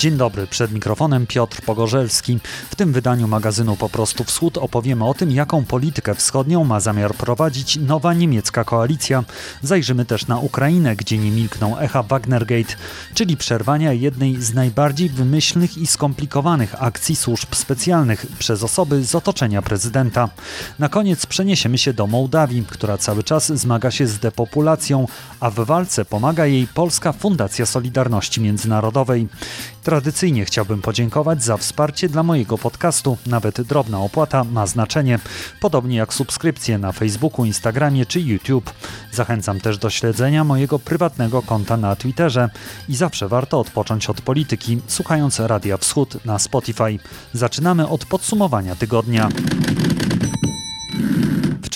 Dzień dobry, przed mikrofonem Piotr Pogorzelski. W tym wydaniu magazynu Po prostu Wschód opowiemy o tym, jaką politykę wschodnią ma zamiar prowadzić nowa niemiecka koalicja. Zajrzymy też na Ukrainę, gdzie nie milkną echa Wagnergate, czyli przerwania jednej z najbardziej wymyślnych i skomplikowanych akcji służb specjalnych przez osoby z otoczenia prezydenta. Na koniec przeniesiemy się do Mołdawii, która cały czas zmaga się z depopulacją, a w walce pomaga jej Polska Fundacja Solidarności Międzynarodowej. Tradycyjnie chciałbym podziękować za wsparcie dla mojego podcastu. Nawet drobna opłata ma znaczenie, podobnie jak subskrypcje na Facebooku, Instagramie czy YouTube. Zachęcam też do śledzenia mojego prywatnego konta na Twitterze i zawsze warto odpocząć od polityki, słuchając Radia Wschód na Spotify. Zaczynamy od podsumowania tygodnia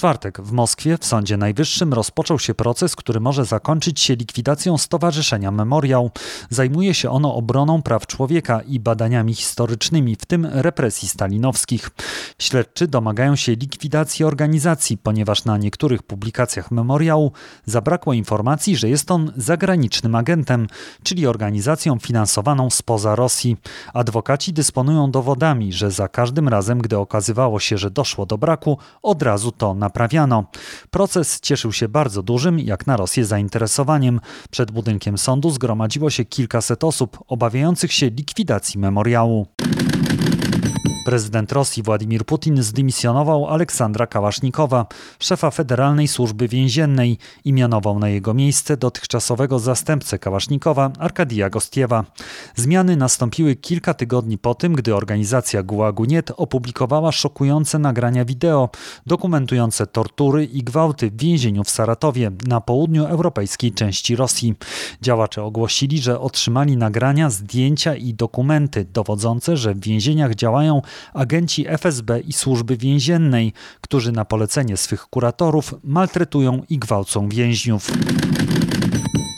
czwartek w Moskwie w Sądzie Najwyższym rozpoczął się proces, który może zakończyć się likwidacją Stowarzyszenia Memoriał. Zajmuje się ono obroną praw człowieka i badaniami historycznymi, w tym represji stalinowskich. Śledczy domagają się likwidacji organizacji, ponieważ na niektórych publikacjach memoriału zabrakło informacji, że jest on zagranicznym agentem, czyli organizacją finansowaną spoza Rosji. Adwokaci dysponują dowodami, że za każdym razem, gdy okazywało się, że doszło do braku, od razu to naprawiono naprawiano. Proces cieszył się bardzo dużym, jak na Rosję, zainteresowaniem. Przed budynkiem sądu zgromadziło się kilkaset osób obawiających się likwidacji memoriału. Prezydent Rosji Władimir Putin zdymisjonował Aleksandra Kałasznikowa, szefa Federalnej Służby Więziennej i mianował na jego miejsce dotychczasowego zastępcę Kałasznikowa Arkadija Gostiewa. Zmiany nastąpiły kilka tygodni po tym, gdy organizacja Gułagu.net opublikowała szokujące nagrania wideo dokumentujące tortury i gwałty w więzieniu w Saratowie na południu europejskiej części Rosji. Działacze ogłosili, że otrzymali nagrania, zdjęcia i dokumenty dowodzące, że w więzieniach działają agenci FSB i służby więziennej, którzy na polecenie swych kuratorów maltretują i gwałcą więźniów.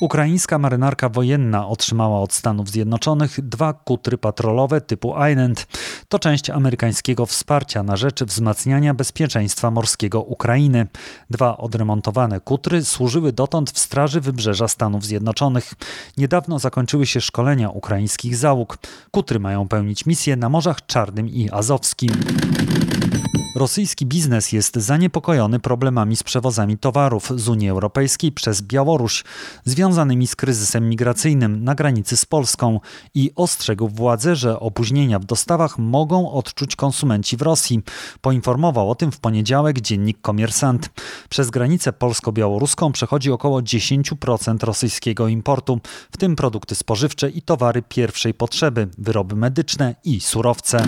Ukraińska marynarka wojenna otrzymała od Stanów Zjednoczonych dwa kutry patrolowe typu Island. To część amerykańskiego wsparcia na rzecz wzmacniania bezpieczeństwa morskiego Ukrainy. Dwa odremontowane kutry służyły dotąd w Straży Wybrzeża Stanów Zjednoczonych. Niedawno zakończyły się szkolenia ukraińskich załóg. Kutry mają pełnić misje na Morzach Czarnym i Azowskim. Rosyjski biznes jest zaniepokojony problemami z przewozami towarów z Unii Europejskiej przez Białoruś związanymi z kryzysem migracyjnym na granicy z Polską i ostrzegł władze, że opóźnienia w dostawach mogą odczuć konsumenci w Rosji. Poinformował o tym w poniedziałek dziennik Komersant. Przez granicę polsko-białoruską przechodzi około 10% rosyjskiego importu, w tym produkty spożywcze i towary pierwszej potrzeby, wyroby medyczne i surowce.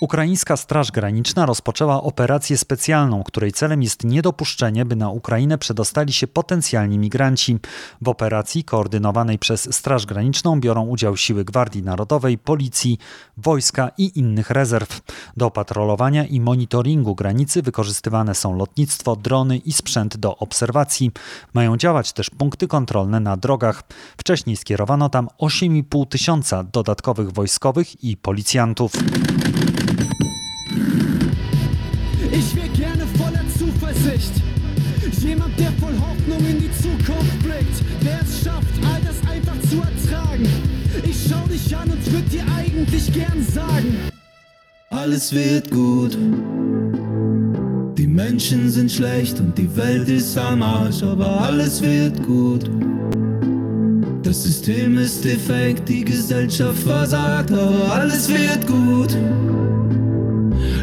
Ukraińska Straż Graniczna rozpoczęła operację specjalną, której celem jest niedopuszczenie, by na Ukrainę przedostali się potencjalni migranci. W operacji koordynowanej przez Straż Graniczną biorą udział siły Gwardii Narodowej, Policji, wojska i innych rezerw. Do patrolowania i monitoringu granicy wykorzystywane są lotnictwo, drony i sprzęt do obserwacji. Mają działać też punkty kontrolne na drogach. Wcześniej skierowano tam 8,5 tysiąca dodatkowych wojskowych i policjantów. Eigentlich gern sagen. Alles wird gut. Die Menschen sind schlecht und die Welt ist am Arsch, aber alles wird gut. Das System ist defekt, die Gesellschaft versagt, aber alles wird gut.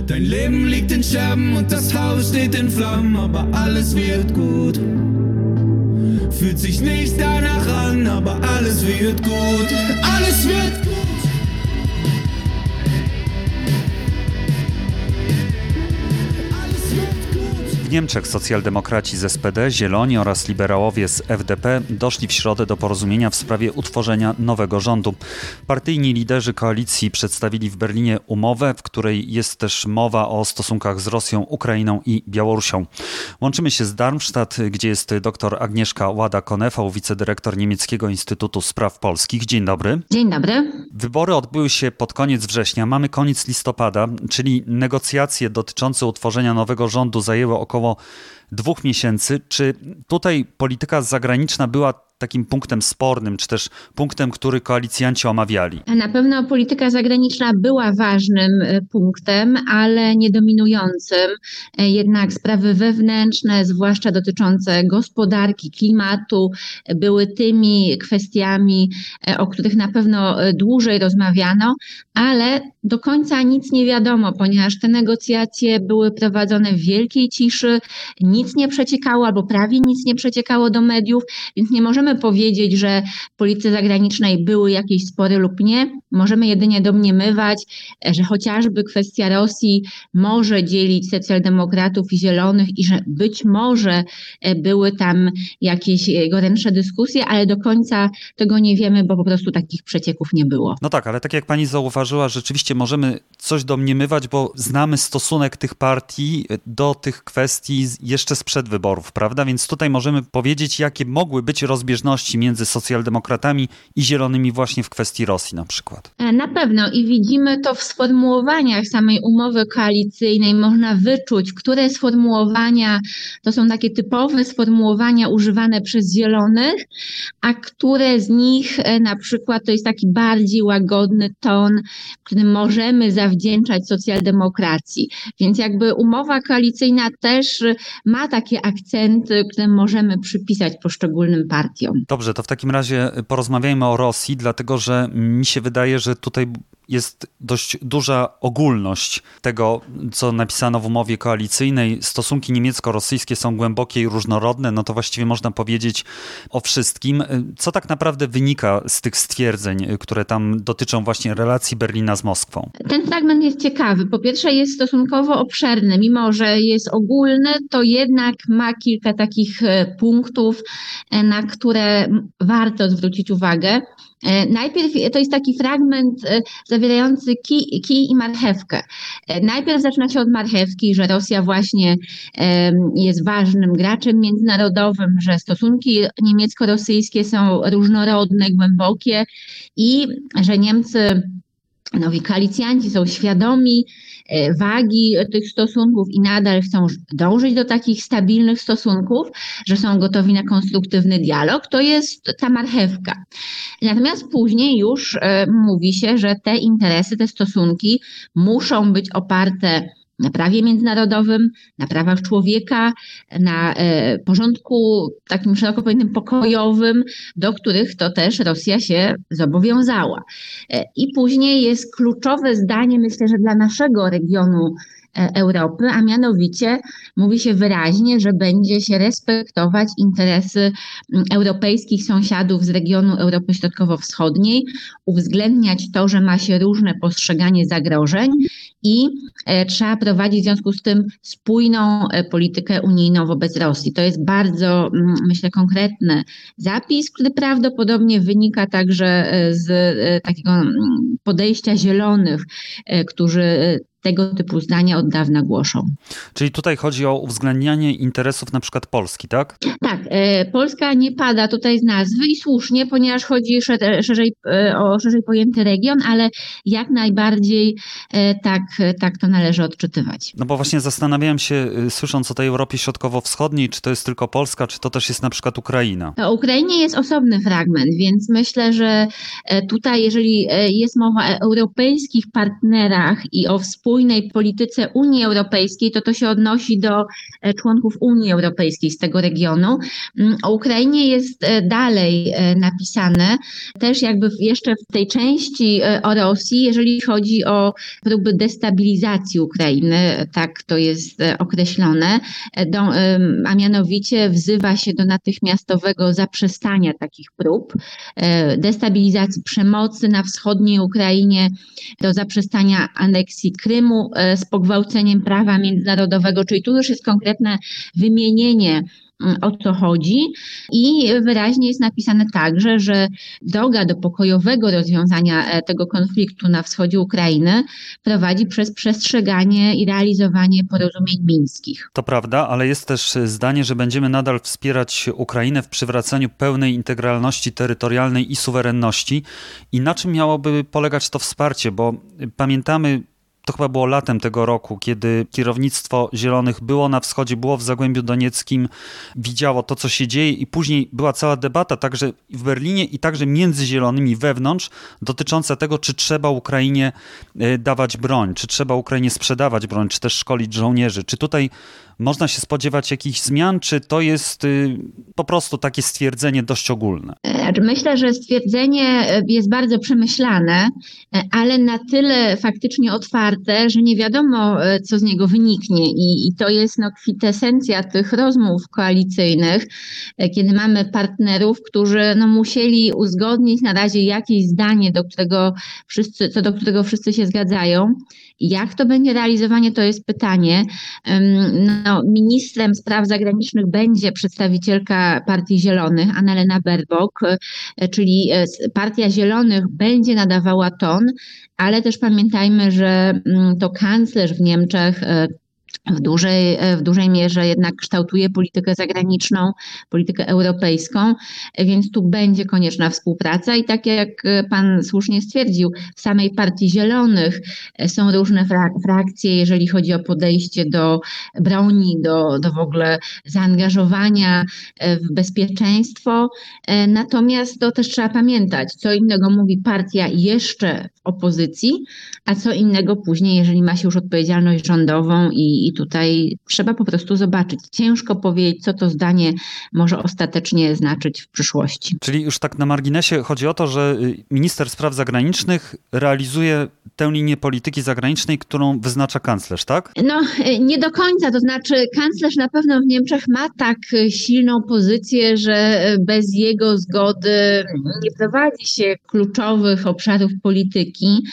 Dein Leben liegt in Scherben und das Haus steht in Flammen, aber alles wird gut. Fühlt sich nicht danach an, aber alles wird gut. Alles wird gut. Niemczech socjaldemokraci z SPD, Zieloni oraz liberałowie z FDP doszli w środę do porozumienia w sprawie utworzenia nowego rządu. Partyjni liderzy koalicji przedstawili w Berlinie umowę, w której jest też mowa o stosunkach z Rosją, Ukrainą i Białorusią. Łączymy się z Darmstadt, gdzie jest dr Agnieszka Łada-Konefał, wicedyrektor Niemieckiego Instytutu Spraw Polskich. Dzień dobry. Dzień dobry. Wybory odbyły się pod koniec września. Mamy koniec listopada, czyli negocjacje dotyczące utworzenia nowego rządu zajęły około około dwóch miesięcy. Czy tutaj polityka zagraniczna była takim punktem spornym, czy też punktem, który koalicjanci omawiali? Na pewno polityka zagraniczna była ważnym e, punktem, ale nie dominującym. E, jednak sprawy wewnętrzne, zwłaszcza dotyczące gospodarki, klimatu, były tymi kwestiami, e, o których na pewno dłużej rozmawiano, ale do końca nic nie wiadomo, ponieważ te negocjacje były prowadzone w wielkiej ciszy, nic nie przeciekało albo prawie nic nie przeciekało do mediów, więc nie możemy powiedzieć, że w polityce zagranicznej były jakieś spory lub nie. Możemy jedynie domniemywać, że chociażby kwestia Rosji może dzielić socjaldemokratów i zielonych i że być może e, były tam jakieś gorętsze dyskusje, ale do końca tego nie wiemy, bo po prostu takich przecieków nie było. No tak, ale tak jak pani zauważyła, rzeczywiście możemy coś domniemywać, bo znamy stosunek tych partii do tych kwestii jeszcze sprzed wyborów, prawda? Więc tutaj możemy powiedzieć, jakie mogły być rozbieżności między socjaldemokratami i zielonymi właśnie w kwestii Rosji na przykład. E, na pewno i widzimy to w sformułowaniach samej umowy koalicyjnej. Można wyczuć, które sformułowania to są takie typowe sformułowania używane przez zielonych, a które z nich e, na przykład to jest taki bardziej łagodny ton, który możemy zawdzięczać socjaldemokracji. Więc jakby umowa koalicyjna też ma takie akcenty, które możemy przypisać poszczególnym partiom. Dobrze, to w takim razie porozmawiajmy o Rosji, dlatego że mi się wydaje, że tutaj jest dość duża ogólność tego, co napisano w umowie koalicyjnej. Stosunki niemiecko-rosyjskie są głębokie i różnorodne, no to właściwie można powiedzieć o wszystkim. Co tak naprawdę wynika z tych stwierdzeń, które tam dotyczą właśnie relacji Berlina z Moskwą? Ten fragment jest ciekawy. Po pierwsze jest stosunkowo obszerny, mimo że jest ogólny, to jednak ma kilka takich e, punktów, e, na które warto zwrócić uwagę. E, najpierw to jest taki fragment e, zawierający kij, i marchewkę. E, najpierw zaczyna się od marchewki, że Rosja właśnie jest ważnym graczem międzynarodowym, że stosunki niemiecko-rosyjskie są różnorodne, głębokie i że Niemcy nowi koalicjanci są świadomi E, wagi tych stosunków i nadal chcą dążyć do takich stabilnych stosunków, że są gotowi na konstruktywny dialog, to jest ta marchewka. Natomiast później już e, mówi się, że te interesy, te stosunki muszą być oparte na prawie międzynarodowym, na prawach człowieka, na e, porządku takim szeroko pojętym pokojowym, do których to też Rosja się zobowiązała. E, I później jest kluczowe zdanie, myślę, że dla naszego regionu Europy, a mianowicie mówi się wyraźnie, że będzie się respektować interesy mm, europejskich sąsiadów z regionu Europy Środkowo-Wschodniej, uwzględniać to, że ma się różne postrzeganie zagrożeń i e, trzeba prowadzić w związku z tym spójną e, politykę unijną wobec Rosji. To jest bardzo, mm, myślę, konkretny zapis, który prawdopodobnie wynika także z takiego mm, podejścia zielonych, którzy tego typu zdania od dawna głoszą. Czyli tutaj chodzi o uwzględnianie interesów na przykład Polski, tak? Tak, e, Polska nie pada tutaj z nazwy i słusznie, ponieważ chodzi szerzej, e, o szerzej pojęty region, ale jak najbardziej e, tak, tak to należy odczytywać. No bo właśnie zastanawiałem się, słysząc o tej Europie Środkowo-Wschodniej, czy to jest tylko Polska, czy to też jest na przykład Ukraina? O Ukrainie jest osobny fragment, więc myślę, że tutaj, jeżeli jest mowa o europejskich partnerach i o współpracy, spójnej polityce Unii Europejskiej, to to się odnosi do e, członków Unii Europejskiej z tego regionu. Mm, o Ukrainie jest e, dalej e, napisane, też jakby jeszcze w tej części o Rosji, jeżeli chodzi o próby destabilizacji Ukrainy, tak to jest określone, a mianowicie wzywa się do natychmiastowego zaprzestania takich prób, destabilizacji przemocy na wschodniej Ukrainie, do zaprzestania aneksji Krymu, E, z pogwałceniem prawa międzynarodowego, czyli tu już jest konkretne wymienienie mm, o co chodzi. I wyraźnie jest napisane także, że droga do pokojowego rozwiązania e, tego konfliktu na wschodzie Ukrainy prowadzi przez przestrzeganie i realizowanie porozumień mińskich. To prawda, ale jest też zdanie, że będziemy nadal wspierać Ukrainę w przywracaniu pełnej integralności terytorialnej i suwerenności. I na czym miałoby polegać to wsparcie? Bo pamiętamy to chyba było latem tego roku, kiedy kierownictwo Zielonych było na wschodzie, było w Zagłębiu Donieckim, widziało to, co się dzieje i później była cała debata także w Berlinie i także między Zielonymi wewnątrz dotycząca tego, czy trzeba Ukrainie e, dawać broń, czy trzeba Ukrainie sprzedawać broń, czy też szkolić żołnierzy. Czy tutaj można się spodziewać jakichś zmian, czy to jest y, po prostu takie stwierdzenie dość ogólne? E, myślę, że stwierdzenie e, jest bardzo przemyślane, e, ale na tyle faktycznie otwarte, że nie wiadomo, co z niego wyniknie. I, i to jest no, kwintesencja tych rozmów koalicyjnych, kiedy mamy partnerów, którzy no, musieli uzgodnić na razie jakieś zdanie, do którego wszyscy, co do którego wszyscy się zgadzają. Jak to będzie realizowanie, to jest pytanie. No, ministrem spraw zagranicznych będzie przedstawicielka Partii Zielonych, Annalena Berbok, e, czyli e, Partia Zielonych będzie nadawała ton, ale też pamiętajmy, że mm, to kanclerz w Niemczech e, w dużej, w dużej mierze jednak kształtuje politykę zagraniczną, politykę europejską, więc tu będzie konieczna współpraca i tak jak pan słusznie stwierdził, w samej Partii Zielonych są różne frakcje, jeżeli chodzi o podejście do broni, do, do w ogóle zaangażowania w bezpieczeństwo. Natomiast to też trzeba pamiętać, co innego mówi partia jeszcze w opozycji, a co innego później, jeżeli ma się już odpowiedzialność rządową i, i tutaj trzeba po prostu zobaczyć. Ciężko powiedzieć, co to zdanie może ostatecznie znaczyć w przyszłości. Czyli już tak na marginesie chodzi o to, że y, minister spraw zagranicznych realizuje tę linię polityki zagranicznej, którą wyznacza kanclerz, tak? No, y, nie do końca. To znaczy, kanclerz na pewno w Niemczech ma tak silną pozycję, że bez jego zgody nie prowadzi się kluczowych obszarów polityki.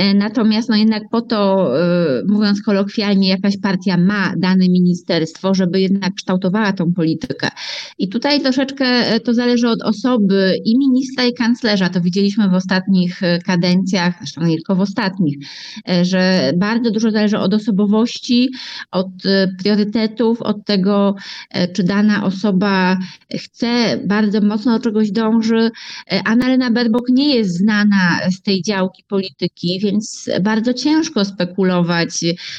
Y, natomiast, no jednak po to, mówiąc kolokwialnie, jakaś partia partia ma dane ministerstwo, żeby jednak kształtowała tą politykę. I tutaj troszeczkę e, to zależy od osoby i ministra, i kanclerza. To widzieliśmy w ostatnich e, kadencjach, zresztą nie tylko w ostatnich, e, że bardzo dużo zależy od osobowości, od priorytetów, od tego, czy dana osoba chce, bardzo mocno do czegoś dąży. Annalena Berbok nie jest znana z tej działki polityki, więc bardzo ciężko spekulować,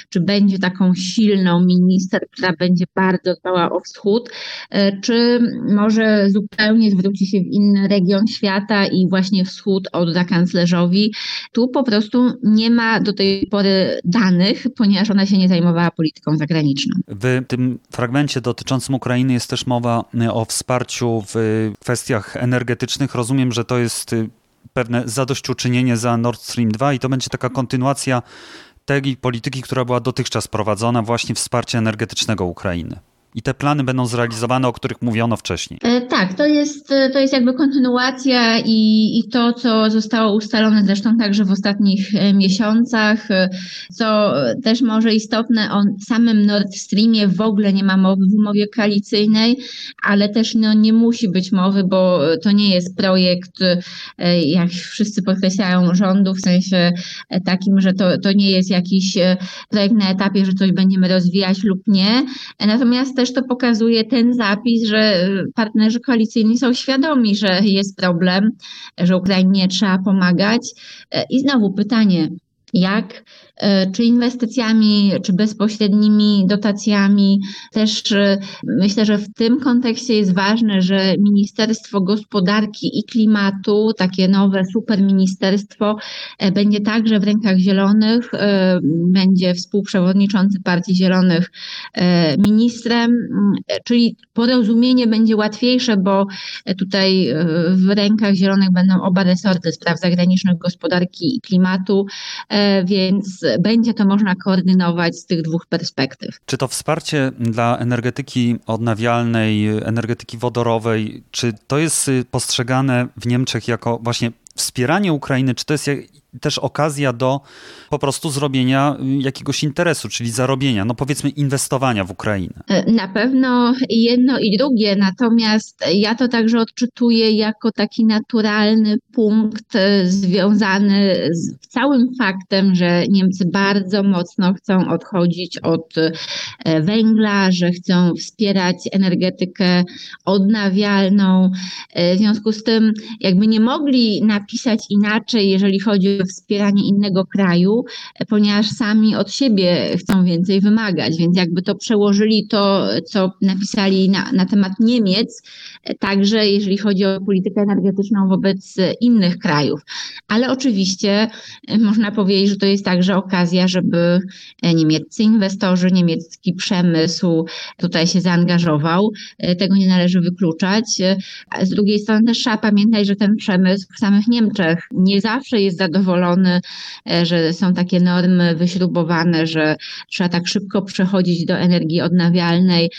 czy będzie taką silną minister, która będzie bardzo dbała o wschód, e, czy może zupełnie zwróci się w inny region świata i właśnie wschód odda kanclerzowi. Tu po prostu nie ma do tej pory danych, ponieważ ona się nie zajmowała polityką zagraniczną. W tym fragmencie dotyczącym Ukrainy jest też mowa e, o wsparciu w kwestiach energetycznych. Rozumiem, że to jest e, pewne zadośćuczynienie za Nord Stream 2 i to będzie taka kontynuacja tej polityki, która była dotychczas prowadzona, właśnie wsparcia energetycznego Ukrainy i te plany będą zrealizowane, o których mówiono wcześniej. E, tak, to jest, e, to jest jakby kontynuacja i, i to, co zostało ustalone zresztą także w ostatnich e, miesiącach, co też może istotne, o samym Nord Streamie w ogóle nie ma mowy w umowie koalicyjnej, ale też no, nie musi być mowy, bo to nie jest projekt, jak wszyscy podkreślają, rządu, w sensie takim, że to, to nie jest jakiś projekt na etapie, że coś będziemy rozwijać lub nie. Natomiast też to pokazuje ten zapis, że partnerzy koalicyjni są świadomi, że jest problem, że Ukrainie trzeba pomagać. I znowu pytanie, jak E, czy inwestycjami, czy bezpośrednimi dotacjami. Też e, myślę, że w tym kontekście jest ważne, że Ministerstwo Gospodarki i Klimatu, takie nowe superministerstwo, e, będzie także w rękach Zielonych, będzie współprzewodniczący Partii Zielonych ministrem, czyli porozumienie będzie łatwiejsze, bo tutaj w rękach Zielonych będą oba resorty spraw zagranicznych, gospodarki i klimatu, więc będzie to można koordynować z tych dwóch perspektyw. Czy to wsparcie dla energetyki odnawialnej, energetyki wodorowej, czy to jest postrzegane w Niemczech jako właśnie wspieranie Ukrainy, czy to jest też okazja do po prostu zrobienia jakiegoś interesu, czyli zarobienia, no powiedzmy inwestowania w Ukrainę. E, na pewno jedno i drugie, natomiast ja to także odczytuję jako taki naturalny punkt e, związany z całym faktem, że Niemcy bardzo mocno chcą odchodzić od e, węgla, że chcą wspierać energetykę odnawialną. W związku z tym jakby nie mogli napisać inaczej, jeżeli chodzi wspieranie innego kraju, ponieważ sami od siebie chcą więcej wymagać, więc jakby to przełożyli to, co napisali na, na temat Niemiec, także jeżeli chodzi o politykę energetyczną wobec innych krajów. Ale oczywiście można powiedzieć, że to jest także okazja, żeby niemieccy inwestorzy, niemiecki przemysł tutaj się zaangażował. Tego nie należy wykluczać. Z drugiej strony też trzeba pamiętać, że ten przemysł w samych Niemczech nie zawsze jest zadowolony, że są takie normy wyśrubowane, że trzeba tak szybko przechodzić do energii odnawialnej.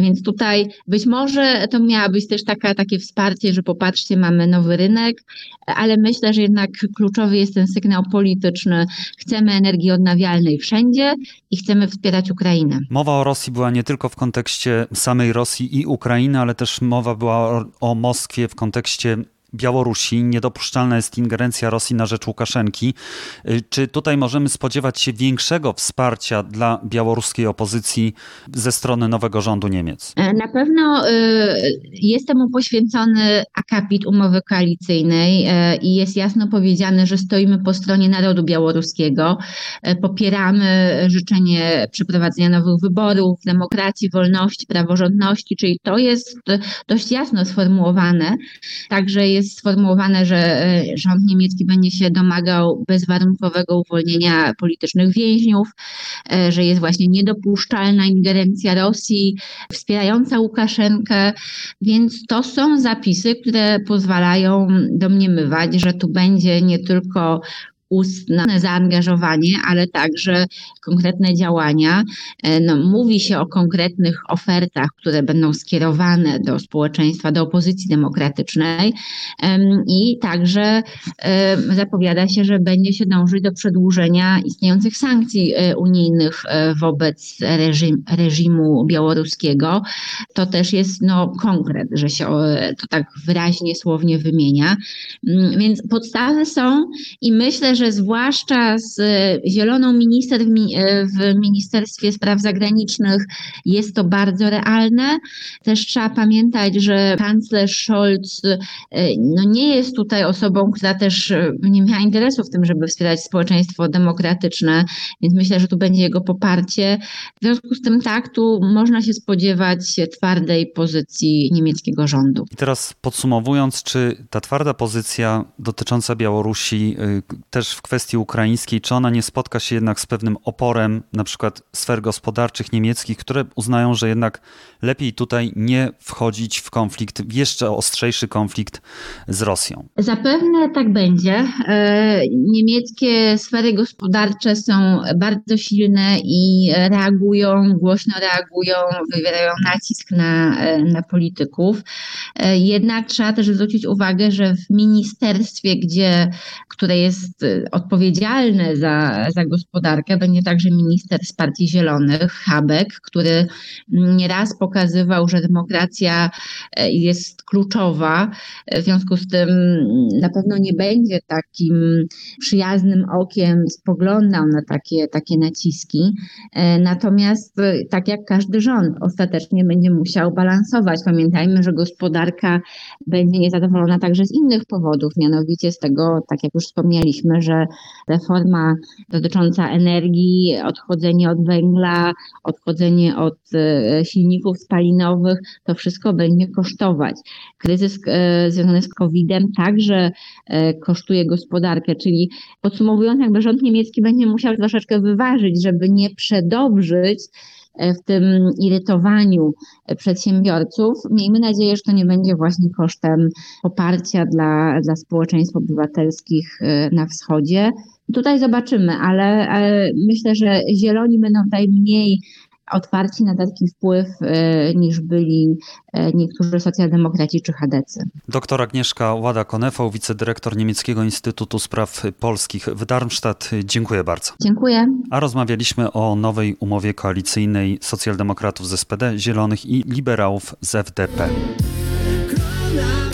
Więc tutaj być może to miała być też taka, takie wsparcie, że popatrzcie, mamy nowy rynek, ale myślę, że jednak kluczowy jest ten sygnał polityczny. Chcemy energii odnawialnej wszędzie i chcemy wspierać Ukrainę. Mowa o Rosji była nie tylko w kontekście samej Rosji i Ukrainy, ale też mowa była o Moskwie w kontekście Białorusi. Niedopuszczalna jest ingerencja Rosji na rzecz Łukaszenki. Y, czy tutaj możemy spodziewać się większego wsparcia dla białoruskiej opozycji ze strony nowego rządu Niemiec? E, na pewno y, jest temu poświęcony akapit umowy koalicyjnej e, i jest jasno powiedziane, że stoimy po stronie narodu białoruskiego. E, popieramy życzenie przeprowadzenia nowych wyborów, demokracji, wolności, praworządności, czyli to jest dość jasno sformułowane. Także jest sformułowane, że e, rząd niemiecki będzie się domagał bezwarunkowego uwolnienia politycznych więźniów, e, że jest właśnie niedopuszczalna ingerencja Rosji wspierająca Łukaszenkę, więc to są zapisy, które pozwalają domniemywać, że tu będzie nie tylko ustne zaangażowanie, ale także konkretne działania. E, no, mówi się o konkretnych ofertach, które będą skierowane do społeczeństwa, do opozycji demokratycznej i także zapowiada się, że będzie się dążyć do przedłużenia istniejących sankcji e, unijnych e, wobec reżim, reżimu białoruskiego. To też jest no, konkret, że się to tak wyraźnie, słownie wymienia. Mm, więc podstawy są i myślę, że zwłaszcza z e, zieloną minister w, e, w Ministerstwie Spraw Zagranicznych jest to bardzo realne. Też trzeba pamiętać, że kanclerz Scholz e, no nie jest tutaj osobą, która też nie miała interesu w tym, żeby wspierać społeczeństwo demokratyczne, więc myślę, że tu będzie jego poparcie. W związku z tym tak, tu można się spodziewać twardej pozycji niemieckiego rządu. I teraz podsumowując, czy ta twarda pozycja dotycząca Białorusi też w kwestii ukraińskiej, czy ona nie spotka się jednak z pewnym oporem, na przykład sfer gospodarczych niemieckich, które uznają, że jednak lepiej tutaj nie wchodzić w konflikt, w jeszcze ostrzejszy konflikt z Rosją? Zapewne tak będzie. E, niemieckie sfery gospodarcze są bardzo silne i reagują, głośno reagują, wywierają nacisk na, e, na polityków. E, jednak trzeba też zwrócić uwagę, że w ministerstwie, gdzie, które jest odpowiedzialne za, za gospodarkę, będzie także minister z Partii Zielonych, Habek, który nieraz pokazywał, że demokracja e, jest kluczowa. W związku z tym na pewno nie będzie takim przyjaznym okiem spoglądał na takie, takie naciski. E, natomiast e, tak jak każdy rząd, ostatecznie będzie musiał balansować. Pamiętajmy, że gospodarka będzie niezadowolona także z innych powodów, mianowicie z tego, tak jak już wspomnieliśmy, że reforma dotycząca energii, odchodzenie od węgla, odchodzenie od e, silników spalinowych, to wszystko będzie kosztować. Kryzys e, związany z COVID-em także e, kosztuje gospodarkę, czyli podsumowując, jakby rząd niemiecki będzie musiał troszeczkę wyważyć, żeby nie przedobrzyć w tym irytowaniu przedsiębiorców. Miejmy nadzieję, że to nie będzie właśnie kosztem poparcia dla, dla społeczeństw obywatelskich na wschodzie. Tutaj zobaczymy, ale, ale myślę, że zieloni będą tutaj mniej otwarci na taki wpływ e, niż byli e, niektórzy socjaldemokraci czy chadecy. Doktor Agnieszka Łada-Konefał, wicedyrektor Niemieckiego Instytutu Spraw Polskich w Darmstadt. Dziękuję bardzo. Dziękuję. A rozmawialiśmy o nowej umowie koalicyjnej socjaldemokratów z SPD, Zielonych i liberałów z FDP. Krona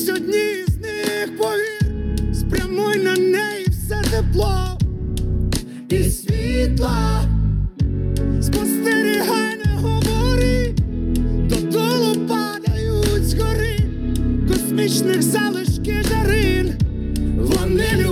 Дивись одні з них повір, спрямуй на неї все тепло і світла, спостерігай, не говори, додолу падають з гори, космічних залишки жарин, вони.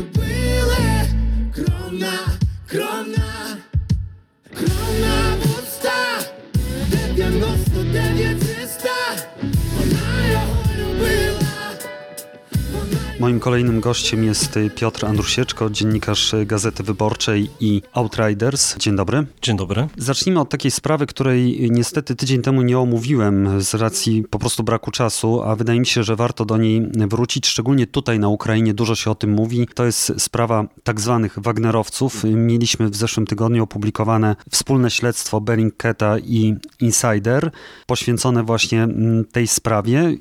Moim kolejnym gościem jest y, Piotr Andrusieczko, dziennikarz y, Gazety Wyborczej i Outriders. Dzień dobry. Dzień dobry. Zacznijmy od takiej sprawy, której y, niestety tydzień temu nie omówiłem z racji po prostu braku czasu, a wydaje mi się, że warto do niej wrócić, szczególnie tutaj na Ukrainie dużo się o tym mówi. To jest sprawa tak zwanych Wagnerowców. Mieliśmy w zeszłym tygodniu opublikowane wspólne śledztwo Bellingcata i Insider poświęcone właśnie mm, tej sprawie.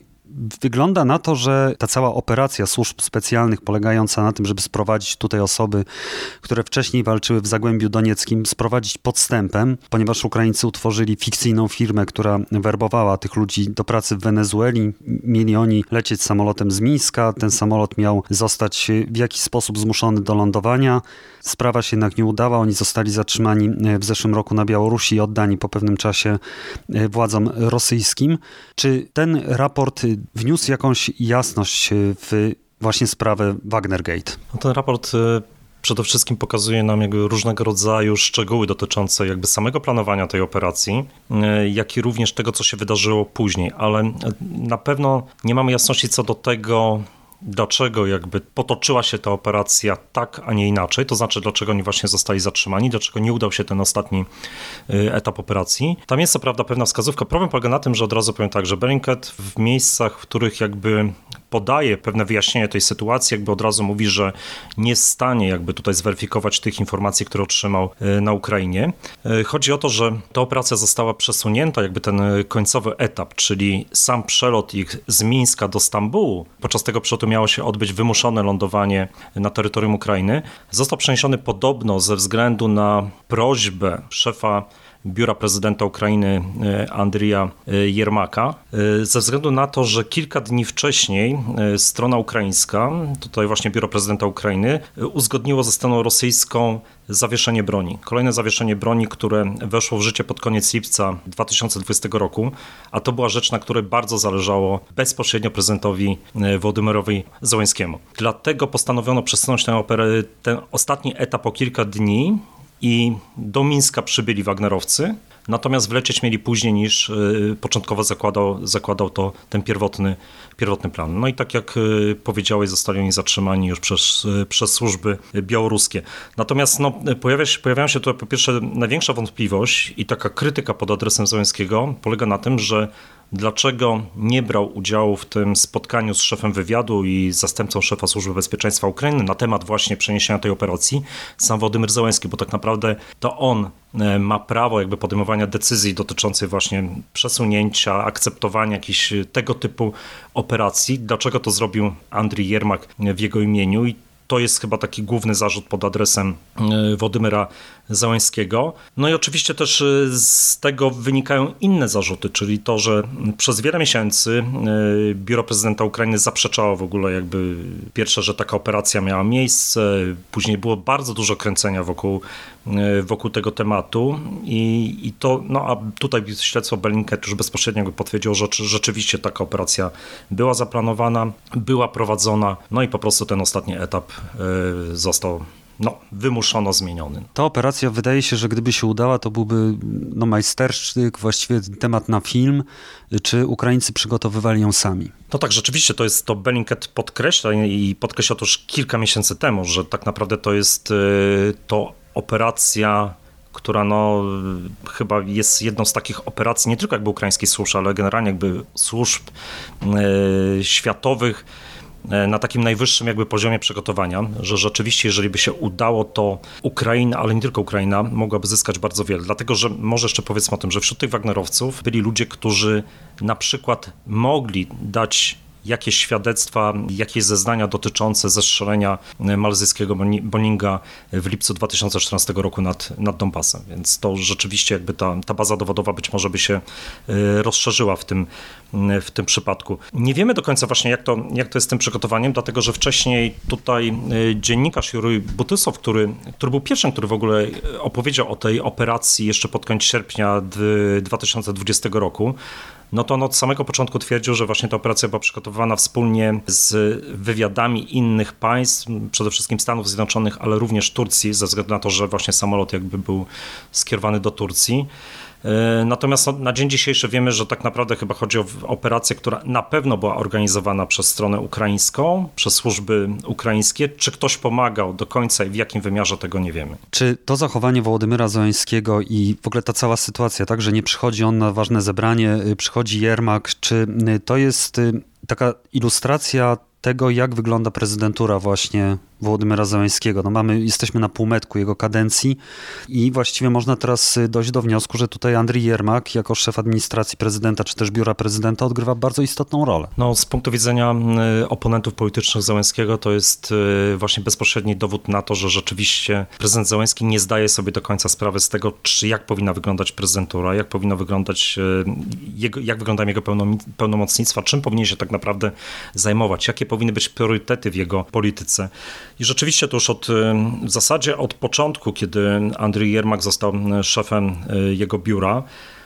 Wygląda na to, że ta cała operacja służb specjalnych polegająca na tym, żeby sprowadzić tutaj osoby, które wcześniej walczyły w Zagłębiu Donieckim, sprowadzić podstępem, ponieważ Ukraińcy utworzyli fikcyjną firmę, która werbowała tych ludzi do pracy w Wenezueli. Mieli oni lecieć samolotem z Mińska. Ten samolot miał zostać w jakiś sposób zmuszony do lądowania. Sprawa się jednak nie udała. Oni zostali zatrzymani w zeszłym roku na Białorusi i oddani po pewnym czasie władzom rosyjskim. Czy ten raport wniósł jakąś jasność w właśnie sprawę Wagnergate? No ten raport y, przede wszystkim pokazuje nam jakby różnego rodzaju szczegóły dotyczące jakby samego planowania tej operacji, y, jak i również tego, co się wydarzyło później, ale y, na pewno nie mamy jasności co do tego, dlaczego jakby potoczyła się ta operacja tak, a nie inaczej, to znaczy dlaczego oni właśnie zostali zatrzymani, dlaczego nie udał się ten ostatni y, etap operacji. Tam jest co prawda pewna wskazówka. Problem polega na tym, że od razu powiem tak, że Bellingcat w miejscach, w których jakby podaje pewne wyjaśnienie tej sytuacji, jakby od razu mówi, że nie jest w stanie jakby tutaj zweryfikować tych informacji, które otrzymał y, na Ukrainie. Y, chodzi o to, że ta operacja została przesunięta, jakby ten końcowy etap, czyli sam przelot ich z Mińska do Stambułu. Podczas tego przelotu miało się odbyć wymuszone lądowanie na terytorium Ukrainy. Został przeniesiony podobno ze względu na prośbę szefa biura prezydenta Ukrainy e, Andrija e, Jermaka, e, ze względu na to, że kilka dni wcześniej strona ukraińska, tutaj właśnie biuro prezydenta Ukrainy, uzgodniło ze stroną rosyjską zawieszenie broni. Kolejne zawieszenie broni, które weszło w życie pod koniec lipca 2020 roku, a to była rzecz, na której bardzo zależało bezpośrednio prezydentowi Władimyrowi Zełenskiemu. Dlatego postanowiono przesunąć ten, ten ostatni etap o kilka dni i do Mińska przybyli Wagnerowcy, natomiast wlecieć mieli później niż y, początkowo zakładał, zakładał to ten pierwotny, pierwotny plan. No i tak jak y, powiedziałeś, zostali oni zatrzymani już przez, y, przez służby białoruskie. Natomiast no, pojawia się, pojawiają się tutaj po pierwsze największa wątpliwość i taka krytyka pod adresem Załęskiego polega na tym, że dlaczego nie brał udziału w tym spotkaniu z szefem wywiadu i zastępcą szefa Służby Bezpieczeństwa Ukrainy na temat właśnie przeniesienia tej operacji sam Władimir Zełenski, bo tak naprawdę to on e, ma prawo jakby podejmowania decyzji dotyczących właśnie przesunięcia, akceptowania jakichś tego typu operacji. Dlaczego to zrobił Andrii Jermak w jego imieniu i to jest chyba taki główny zarzut pod adresem e, Władimira Załęskiego. No i oczywiście też y, z tego wynikają inne zarzuty, czyli to, że przez wiele miesięcy y, biuro prezydenta Ukrainy zaprzeczało w ogóle jakby pierwsze, że taka operacja miała miejsce, później było bardzo dużo kręcenia wokół, y, wokół tego tematu i, i to, no a tutaj śledztwo Bellingcat już bezpośrednio potwierdziło, że rzeczywiście taka operacja była zaplanowana, była prowadzona, no i po prostu ten ostatni etap został no, wymuszono zmieniony. Ta operacja wydaje się, że gdyby się udała, to byłby no, majstersztyk, właściwie temat na film. Czy Ukraińcy przygotowywali ją sami? No tak, rzeczywiście to jest to Bellingcat podkreśla i podkreślał to już kilka miesięcy temu, że tak naprawdę to jest y, to operacja która no, chyba jest jedną z takich operacji, nie tylko jakby ukraińskich służb, ale generalnie jakby służb y, światowych, na takim najwyższym jakby poziomie przygotowania, że rzeczywiście jeżeli by się udało, to Ukraina, ale nie tylko Ukraina, mogłaby zyskać bardzo wiele. Dlatego, że może jeszcze powiedzmy o tym, że wśród tych Wagnerowców byli ludzie, którzy na przykład mogli dać jakieś świadectwa, jakieś zeznania dotyczące zestrzelenia malzyjskiego Boninga w lipcu 2014 roku nad, nad Donbasem. Więc to rzeczywiście jakby ta, ta baza dowodowa być może by się e, rozszerzyła w tym, w tym przypadku. Nie wiemy do końca właśnie jak to, jak to jest z tym przygotowaniem, dlatego że wcześniej tutaj e, dziennikarz Jury Butysow, który, który był pierwszym, który w ogóle opowiedział o tej operacji jeszcze pod koniec sierpnia 2020 roku, no to on od samego początku twierdził, że właśnie ta operacja była przygotowana wspólnie z wywiadami innych państw, przede wszystkim Stanów Zjednoczonych, ale również Turcji, ze względu na to, że właśnie samolot jakby był skierowany do Turcji. E, natomiast na dzień dzisiejszy wiemy, że tak naprawdę chyba chodzi o operację, która na pewno była organizowana przez stronę ukraińską, przez służby ukraińskie. Czy ktoś pomagał do końca i w jakim wymiarze, tego nie wiemy. Czy to zachowanie Wołodymyra Zońskiego i w ogóle ta cała sytuacja, tak, że nie przychodzi on na ważne zebranie, y, przychodzi Jermak, czy y, to jest y, taka ilustracja tego, jak wygląda prezydentura właśnie Wołodymyra Zeleńskiego. No mamy, jesteśmy na półmetku jego kadencji i właściwie można teraz y, dojść do wniosku, że tutaj Andrii Jermak jako szef administracji prezydenta czy też biura prezydenta odgrywa bardzo istotną rolę. No z punktu widzenia y, oponentów politycznych Zeleńskiego to jest y, właśnie bezpośredni dowód na to, że rzeczywiście prezydent Zeleński nie zdaje sobie do końca sprawy z tego, czy jak powinna wyglądać prezydentura, jak powinno wyglądać jego, jak wyglądają jego pełnomocnictwa, czym powinien się tak naprawdę zajmować, jakie powinny być priorytety w jego polityce. I rzeczywiście to już od, w zasadzie od początku, kiedy Andrzej Jermak został szefem y, jego biura,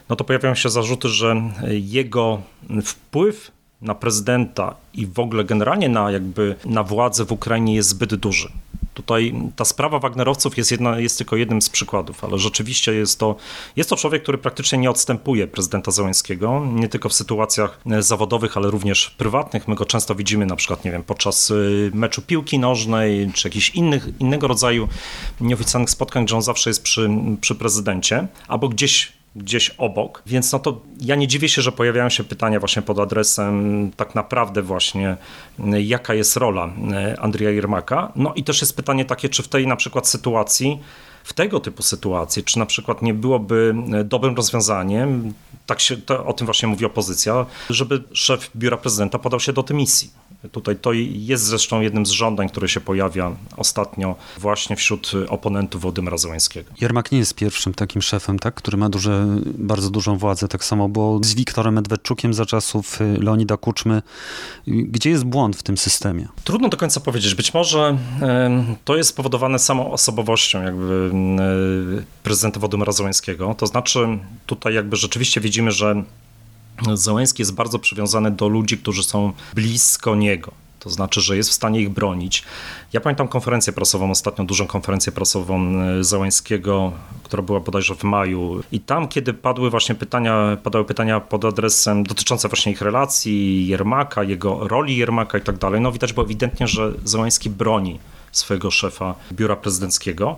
no to pojawiają się zarzuty, że jego wpływ na prezydenta i w ogóle generalnie na jakby na władzę w Ukrainie jest zbyt duży. Tutaj ta sprawa Wagnerowców jest, jedna, jest tylko jednym z przykładów, ale rzeczywiście jest to, jest to człowiek, który praktycznie nie odstępuje prezydenta Załęskiego, nie tylko w sytuacjach e, zawodowych, ale również prywatnych. My go często widzimy na przykład, nie wiem, podczas e, meczu piłki nożnej, czy jakichś innych, innego rodzaju nieoficjalnych spotkań, gdzie on zawsze jest przy, przy prezydencie, albo gdzieś gdzieś obok, więc no to ja nie dziwię się, że pojawiają się pytania właśnie pod adresem tak naprawdę właśnie jaka jest rola e, Andrija Jermaka. No i też jest pytanie takie, czy w tej na przykład sytuacji, w tego typu sytuacji, czy na przykład nie byłoby e, dobrym rozwiązaniem, tak się, to, o tym właśnie mówi opozycja, żeby szef biura prezydenta podał się do tej misji Tutaj to jest zresztą jednym z żądań, które się pojawia ostatnio właśnie wśród oponentów Władimira Zełańskiego. Jermak nie jest pierwszym takim szefem, tak, który ma duże, bardzo dużą władzę. Tak samo było z Wiktorem Medwedczukiem za czasów y, Leonida Kuczmy. Gdzie jest błąd w tym systemie? Trudno do końca powiedzieć. Być może to jest spowodowane samą osobowością jakby prezydenta Władimira Zełańskiego. To znaczy tutaj jakby rzeczywiście widzimy, że Załęski jest bardzo przywiązany do ludzi, którzy są blisko niego. To znaczy, że jest w stanie ich bronić. Ja pamiętam konferencję prasową, ostatnią dużą konferencję prasową e, Załęskiego, która była bodajże w maju. I tam, kiedy padły właśnie pytania, padały pytania pod adresem dotyczące właśnie ich relacji, Jermaka, jego roli Jermaka i tak dalej, no widać było ewidentnie, że Załęski broni swojego szefa biura prezydenckiego.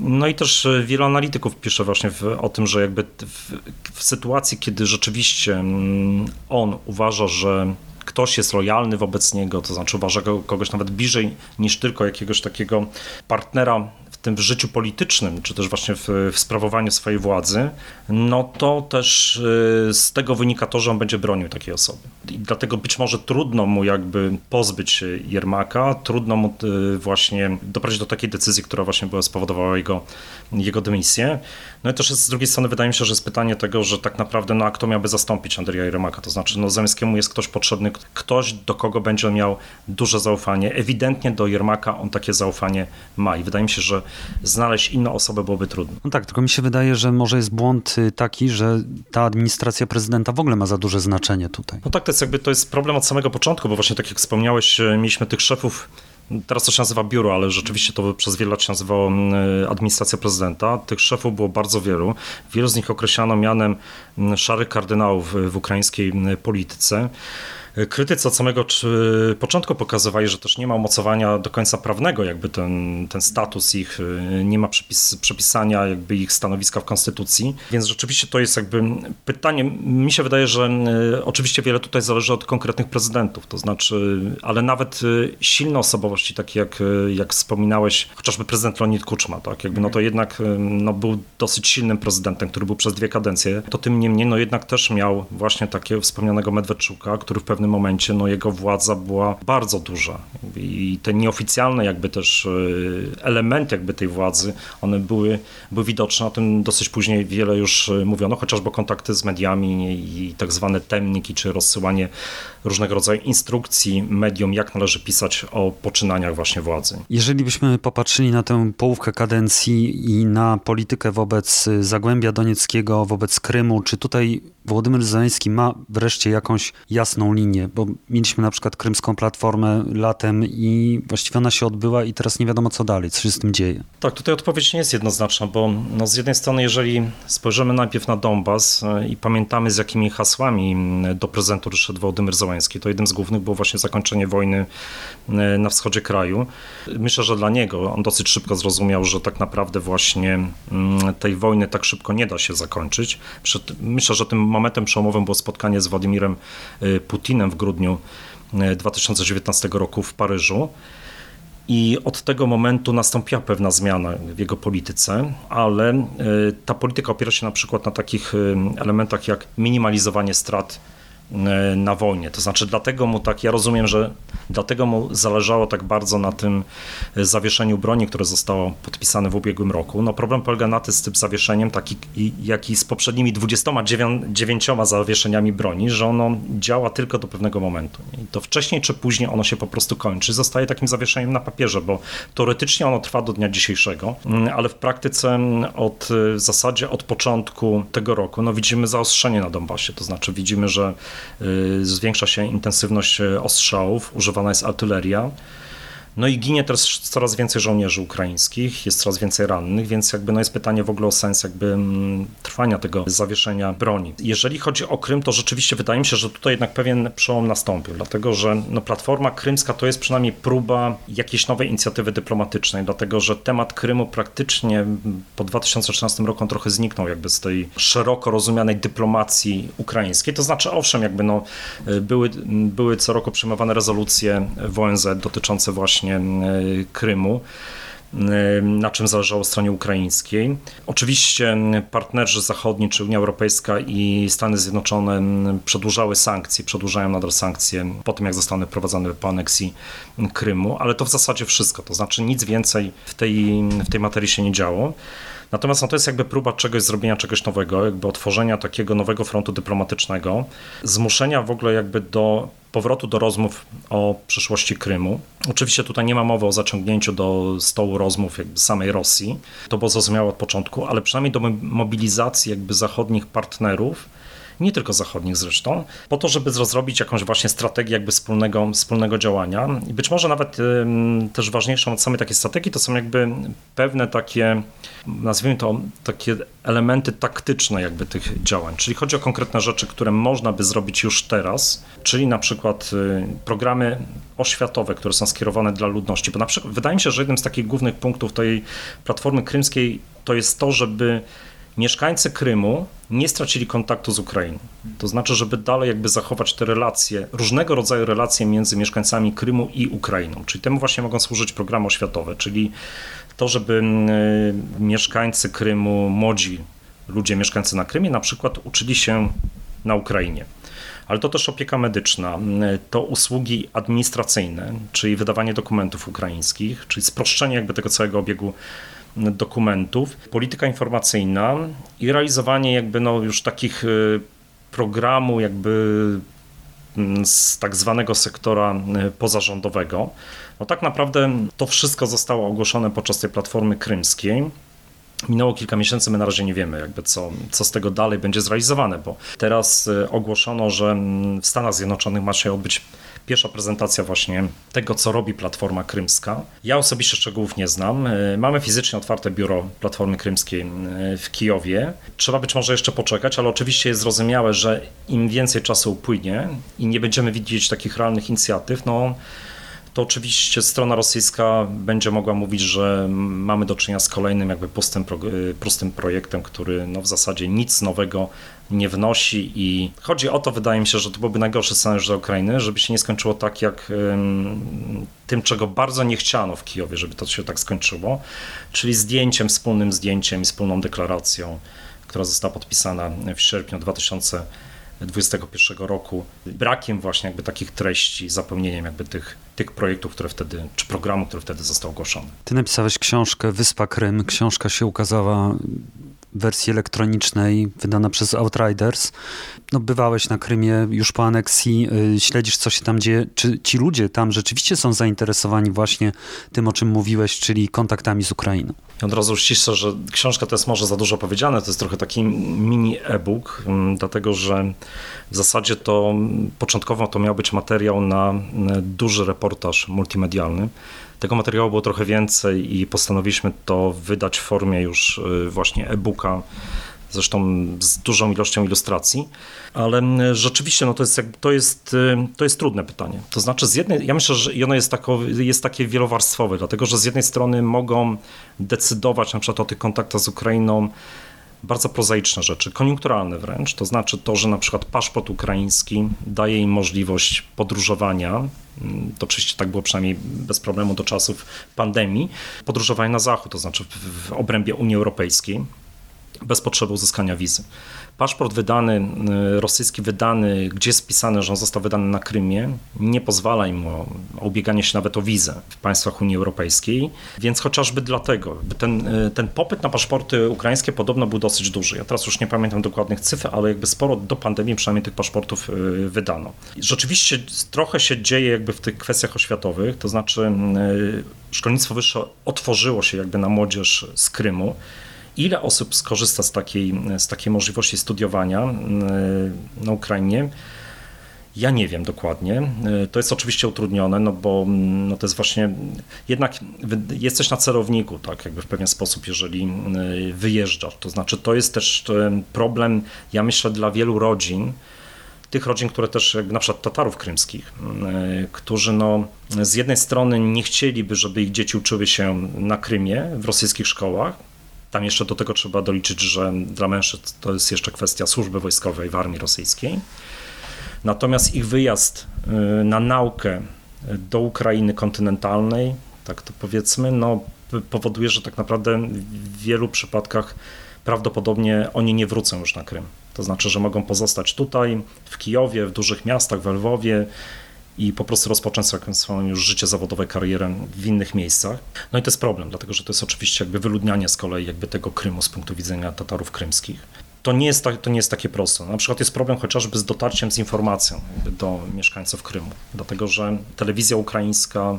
No i też e, wielu analityków pisze właśnie w, o tym, że jakby w, w sytuacji, kiedy rzeczywiście mm, on uważa, że ktoś jest lojalny wobec niego, to znaczy uważa kogoś nawet bliżej niż tylko jakiegoś takiego partnera tym życiu politycznym, czy też właśnie w, w sprawowaniu swojej władzy, no to też y, z tego wynika to, że on będzie bronił takiej osoby. I dlatego być może trudno mu jakby pozbyć się Jermaka, trudno mu y, właśnie doprowadzić do takiej decyzji, która właśnie była spowodowała jego, jego dymisję. No i też z drugiej strony wydaje mi się, że jest pytanie tego, że tak naprawdę no a kto miałby zastąpić Andrzeja Jermaka, to znaczy no Zemskiemu jest ktoś potrzebny, ktoś do kogo będzie miał duże zaufanie. Ewidentnie do Jermaka on takie zaufanie ma i wydaje mi się, że znaleźć inną osobę byłoby trudno. No tak, tylko mi się wydaje, że może jest błąd y, taki, że ta administracja prezydenta w ogóle ma za duże znaczenie tutaj. No tak, to jest jakby to jest problem od samego początku, bo właśnie tak jak wspomniałeś, y, mieliśmy tych szefów Teraz to się nazywa biuro, ale rzeczywiście to przez wiele lat się nazywało mm, administracja prezydenta. Tych szefów było bardzo wielu. Wielu z nich określano mianem mm, szarych kardynałów w ukraińskiej mm, polityce. Krytycy od samego początku pokazywali, że też nie ma umocowania do końca prawnego, jakby ten, ten status ich, y, nie ma przepis, przepisania jakby ich stanowiska w konstytucji, więc rzeczywiście to jest jakby pytanie, mi się wydaje, że y, oczywiście wiele tutaj zależy od konkretnych prezydentów, to znaczy, ale nawet y, silne osobowości, takie jak, jak wspominałeś, chociażby prezydent Leonid Kuczma, tak, jakby no to jednak no, był dosyć silnym prezydentem, który był przez dwie kadencje, to tym niemniej no jednak też miał właśnie takiego wspomnianego Medwedczuka, który w pewnym pewnym momencie no, jego władza była bardzo duża. I te nieoficjalne jakby też e, elementy jakby tej władzy, one były, były widoczne, o tym dosyć później wiele już mówiono, chociażby kontakty z mediami i tak zwane temniki, czy rozsyłanie różnego rodzaju instrukcji medium, jak należy pisać o poczynaniach właśnie władzy. Jeżeli byśmy popatrzyli na tę połówkę kadencji i na politykę wobec Zagłębia Donieckiego, wobec Krymu, czy tutaj Władimir Zeleński ma wreszcie jakąś jasną linię, bo mieliśmy na przykład krymską platformę latem i właściwie ona się odbyła i teraz nie wiadomo co dalej, co się z tym dzieje. Tak, tutaj odpowiedź nie jest jednoznaczna, bo no z jednej strony jeżeli spojrzymy najpierw na Donbas e, i pamiętamy z jakimi hasłami do prezentu szedł Władimir Zeleński, to jednym z głównych było właśnie zakończenie wojny e, na wschodzie kraju. Myślę, że dla niego on dosyć szybko zrozumiał, że tak naprawdę właśnie tej wojny tak szybko nie da się zakończyć. Myślę, że tym momentem przełomowym było spotkanie z Władimirem y, Putinem w grudniu 2019 y, roku w Paryżu. I od tego momentu nastąpiła pewna zmiana w jego polityce, ale y, ta polityka opiera się na przykład na takich elementach jak minimalizowanie strat E, na wojnie. To znaczy, dlatego mu tak, ja rozumiem, że dlatego mu zależało tak bardzo na tym e, zawieszeniu broni, które zostało podpisane w ubiegłym roku. No problem polega na tym z tym zawieszeniem, taki jak i z poprzednimi 29 zawieszeniami broni, że ono działa tylko do pewnego momentu. I to wcześniej czy później ono się po prostu kończy, zostaje takim zawieszeniem na papierze, bo teoretycznie ono trwa do dnia dzisiejszego, mm, ale w praktyce mm, od e, w zasadzie od początku tego roku no widzimy zaostrzenie na Donbasie, to znaczy widzimy, że zwiększa się intensywność y, ostrzałów, używana jest artyleria. No i ginie też coraz więcej żołnierzy ukraińskich, jest coraz więcej rannych, więc jakby no jest pytanie w ogóle o sens jakby mm, trwania tego zawieszenia broni. Jeżeli chodzi o Krym, to rzeczywiście wydaje mi się, że tutaj jednak pewien przełom nastąpił, dlatego że no, Platforma Krymska to jest przynajmniej próba jakiejś nowej inicjatywy dyplomatycznej, dlatego że temat Krymu praktycznie po 2013 roku trochę zniknął jakby z tej szeroko rozumianej dyplomacji ukraińskiej. To znaczy, owszem, jakby no, były, były co roku przyjmowane rezolucje w ONZ dotyczące właśnie właśnie e, Krymu e, na czym zależało stronie ukraińskiej. Oczywiście partnerzy zachodni, czy Unia Europejska i Stany Zjednoczone przedłużały sankcje, przedłużają nadal sankcje po tym, jak zostaną wprowadzone po aneksji Krymu, ale to w zasadzie wszystko, to znaczy nic więcej w tej, w tej materii się nie działo. Natomiast no, to jest jakby próba czegoś, zrobienia czegoś nowego, jakby otworzenia takiego nowego frontu dyplomatycznego, zmuszenia w ogóle jakby do powrotu do rozmów o przyszłości Krymu. Oczywiście tutaj nie ma mowy o zaciągnięciu do stołu rozmów jakby samej Rosji. To było zrozumiałe od początku, ale przynajmniej do mobilizacji jakby zachodnich partnerów, nie tylko zachodnich zresztą, po to, żeby rozrobić jakąś właśnie strategię jakby wspólnego, wspólnego działania. I być może nawet też ważniejszą od samej takiej strategii to są jakby pewne takie, nazwijmy to, takie elementy taktyczne jakby tych działań. Czyli chodzi o konkretne rzeczy, które można by zrobić już teraz, czyli na przykład y, programy oświatowe, które są skierowane dla ludności. Bo na przykład wydaje mi się, że jednym z takich głównych punktów tej platformy krymskiej to jest to, żeby mieszkańcy Krymu nie stracili kontaktu z Ukrainą. To znaczy, żeby dalej jakby zachować te relacje, różnego rodzaju relacje między mieszkańcami Krymu i Ukrainą. Czyli temu właśnie mogą służyć programy oświatowe, czyli to, żeby mm, y, mieszkańcy Krymu, młodzi ludzie mieszkający na Krymie na przykład uczyli się na Ukrainie. Ale to też opieka medyczna, mm, to usługi administracyjne, czyli wydawanie dokumentów ukraińskich, czyli sproszczenie jakby tego całego obiegu dokumentów, polityka informacyjna i realizowanie jakby no już takich y, programu jakby mm, z tak zwanego sektora y, pozarządowego. No tak naprawdę to wszystko zostało ogłoszone podczas tej platformy krymskiej. Minęło kilka miesięcy, my na razie nie wiemy, jakby co, co z tego dalej będzie zrealizowane, bo teraz y, ogłoszono, że mm, w Stanach Zjednoczonych ma się odbyć pierwsza prezentacja właśnie tego, co robi Platforma Krymska. Ja osobiście szczegółów nie znam. E, mamy fizycznie otwarte biuro Platformy Krymskiej e, w Kijowie. Trzeba być może jeszcze poczekać, ale oczywiście jest zrozumiałe, że im więcej czasu upłynie i nie będziemy widzieć takich realnych inicjatyw, no to oczywiście strona rosyjska będzie mogła mówić, że mamy do czynienia z kolejnym jakby pustym, pustym projektem, który no w zasadzie nic nowego nie wnosi i chodzi o to, wydaje mi się, że to byłby najgorszy scenariusz dla Ukrainy, żeby się nie skończyło tak jak tym, czego bardzo nie chciano w Kijowie, żeby to się tak skończyło, czyli zdjęciem, wspólnym zdjęciem i wspólną deklaracją, która została podpisana w sierpniu 2000 2021 roku, brakiem właśnie jakby takich treści, zapełnieniem jakby tych, tych projektów, które wtedy, czy programu, który wtedy został ogłoszony. Ty napisałeś książkę Wyspa Krym. Książka się ukazała wersji elektronicznej wydana przez Outriders. No, bywałeś na Krymie już po aneksji, yy, śledzisz co się tam dzieje. Czy ci ludzie tam rzeczywiście są zainteresowani właśnie tym, o czym mówiłeś, czyli kontaktami z Ukrainą? Od razu ściszę, że książka to jest może za dużo powiedziane, to jest trochę taki mini e-book, mm, dlatego że w zasadzie to początkowo to miał być materiał na duży reportaż multimedialny. Tego materiału było trochę więcej i postanowiliśmy to wydać w formie już y, właśnie e-booka, zresztą z dużą ilością ilustracji, ale rzeczywiście no to, jest, to, jest, y, to jest trudne pytanie. To znaczy z jednej, ja myślę, że ono jest, tako, jest takie wielowarstwowe, dlatego że z jednej strony mogą decydować na przykład o tych kontaktach z Ukrainą bardzo prozaiczne rzeczy, koniunkturalne wręcz, to znaczy to, że na przykład paszport ukraiński daje im możliwość podróżowania, mm, to oczywiście tak było przynajmniej bez problemu do czasów pandemii, podróżowania na zachód, to znaczy w obrębie Unii Europejskiej, bez potrzeby uzyskania wizy. Paszport wydany, y, rosyjski wydany, gdzie jest spisane, że on został wydany na Krymie, nie pozwala im o, ubieganie się nawet o wizę w państwach Unii Europejskiej, więc chociażby dlatego ten, y, ten popyt na paszporty ukraińskie podobno był dosyć duży. Ja teraz już nie pamiętam dokładnych cyfr, ale jakby sporo do pandemii przynajmniej tych paszportów y, wydano. Rzeczywiście trochę się dzieje jakby w tych kwestiach oświatowych, to znaczy szkolnictwo wyższe otworzyło się jakby na młodzież z Krymu. Ile osób skorzysta z takiej, z takiej możliwości studiowania e, na Ukrainie? Ja nie wiem dokładnie. E, to jest oczywiście utrudnione, no bo mm, no to jest właśnie, jednak jesteś na celowniku, tak, jakby w pewien sposób, jeżeli e, wyjeżdżasz. To znaczy, to jest też problem, ja myślę, dla wielu rodzin, tych rodzin, które też, jak na przykład Tatarów krymskich, którzy no, z jednej strony nie chcieliby, żeby ich dzieci uczyły się na Krymie w rosyjskich szkołach, tam jeszcze do tego trzeba doliczyć, że dla mężczyzn to jest jeszcze kwestia służby wojskowej w armii rosyjskiej. Natomiast ich wyjazd y, na naukę do Ukrainy kontynentalnej, tak to powiedzmy, no, powoduje, że tak naprawdę w wielu przypadkach prawdopodobnie oni nie wrócą już na Krym. To znaczy, że mogą pozostać tutaj, w Kijowie, w dużych miastach, w Lwowie, i po prostu rozpocząć swoją już życie zawodowe, karierę w innych miejscach. No i to jest problem, dlatego że to jest oczywiście jakby wyludnianie z kolei jakby tego Krymu z punktu widzenia Tatarów krymskich. To nie, jest, to nie jest takie proste. Na przykład jest problem chociażby z dotarciem z informacją do mieszkańców Krymu, dlatego że telewizja ukraińska,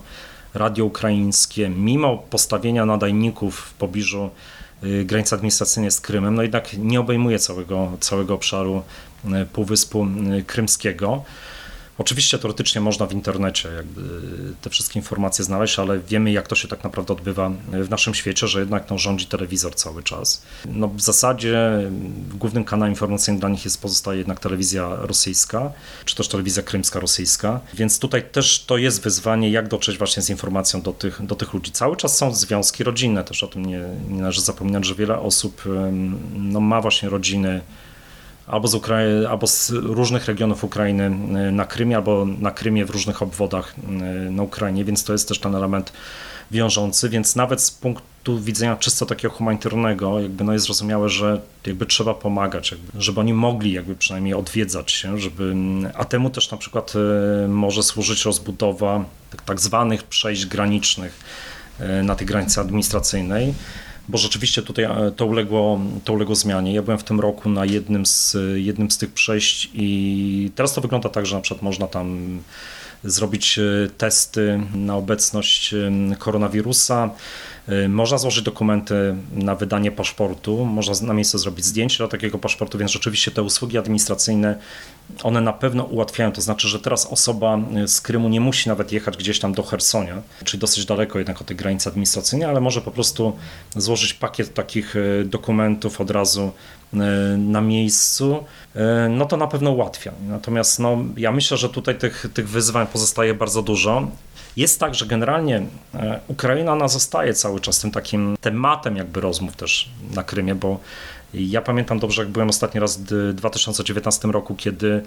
radio ukraińskie, mimo postawienia nadajników w pobliżu y, granicy administracyjnej z Krymem, no jednak nie obejmuje całego, całego obszaru y, Półwyspu y, Krymskiego. Oczywiście teoretycznie można w internecie jakby te wszystkie informacje znaleźć, ale wiemy jak to się tak naprawdę odbywa w naszym świecie, że jednak no, rządzi telewizor cały czas. No, w zasadzie głównym kanałem informacyjnym dla nich jest pozostaje jednak telewizja rosyjska, czy też telewizja krymska rosyjska, więc tutaj też to jest wyzwanie, jak dotrzeć właśnie z informacją do tych, do tych ludzi. Cały czas są związki rodzinne, też o tym nie, nie należy zapominać, że wiele osób no, ma właśnie rodziny albo z, Ukra- albo z różnych regionów Ukrainy y, na Krymie, albo na Krymie w różnych obwodach y, na Ukrainie, więc to jest też ten element wiążący, więc nawet z punktu widzenia czysto takiego humanitarnego, jakby no jest zrozumiałe, że jakby trzeba pomagać, jakby, żeby oni mogli jakby przynajmniej odwiedzać się, żeby, a temu też na przykład y, może służyć rozbudowa tak, tak zwanych przejść granicznych na tej granicy administracyjnej, bo rzeczywiście tutaj e, to uległo, to uległo zmianie. Ja byłem w tym roku na jednym z, jednym z tych przejść i teraz to wygląda tak, że na przykład można tam zrobić e, testy na obecność e, koronawirusa. Można złożyć dokumenty na wydanie paszportu, można na miejsce zrobić zdjęcie do takiego paszportu, więc rzeczywiście te usługi administracyjne one na pewno ułatwiają. To znaczy, że teraz osoba z Krymu nie musi nawet jechać gdzieś tam do Hersonia, czyli dosyć daleko jednak od tej granicy administracyjnej, ale może po prostu złożyć pakiet takich dokumentów od razu na miejscu, no to na pewno ułatwia. Natomiast no, ja myślę, że tutaj tych, tych wyzwań pozostaje bardzo dużo. Jest tak, że generalnie e, Ukraina ona zostaje cały czas tym takim tematem jakby rozmów też na Krymie, bo ja pamiętam dobrze, jak byłem ostatni raz w 2019 roku, kiedy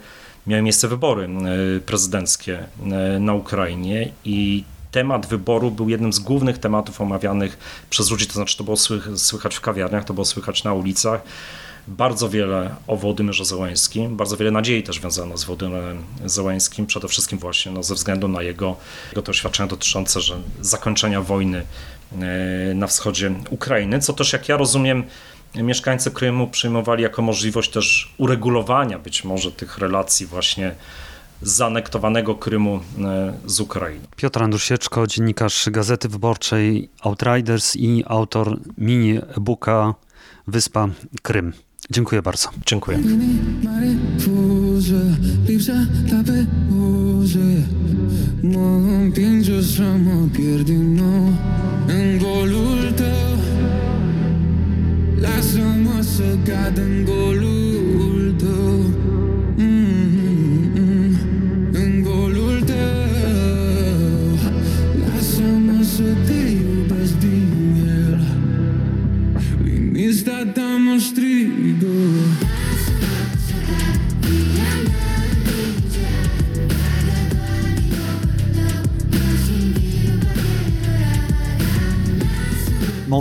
miały miejsce wybory e, prezydenckie e, na Ukrainie i temat wyboru był jednym z głównych tematów omawianych przez ludzi, to znaczy to było słychać w kawiarniach, to było słychać na ulicach bardzo wiele o Wołodymyrze Zełańskim, bardzo wiele nadziei też wiązano z Wołodymyrem Zełańskim, przede wszystkim właśnie no, ze względu na jego, jego doświadczenia dotyczące że zakończenia wojny e, na wschodzie Ukrainy, co też jak ja rozumiem mieszkańcy Krymu przyjmowali jako możliwość też uregulowania być może tych relacji właśnie zanektowanego Krymu e, z Ukrainy. Piotr Andrusieczko, dziennikarz Gazety Wyborczej Outriders i autor mini e-booka Wyspa Krym. Dziękuję bardzo. Dziękuję. În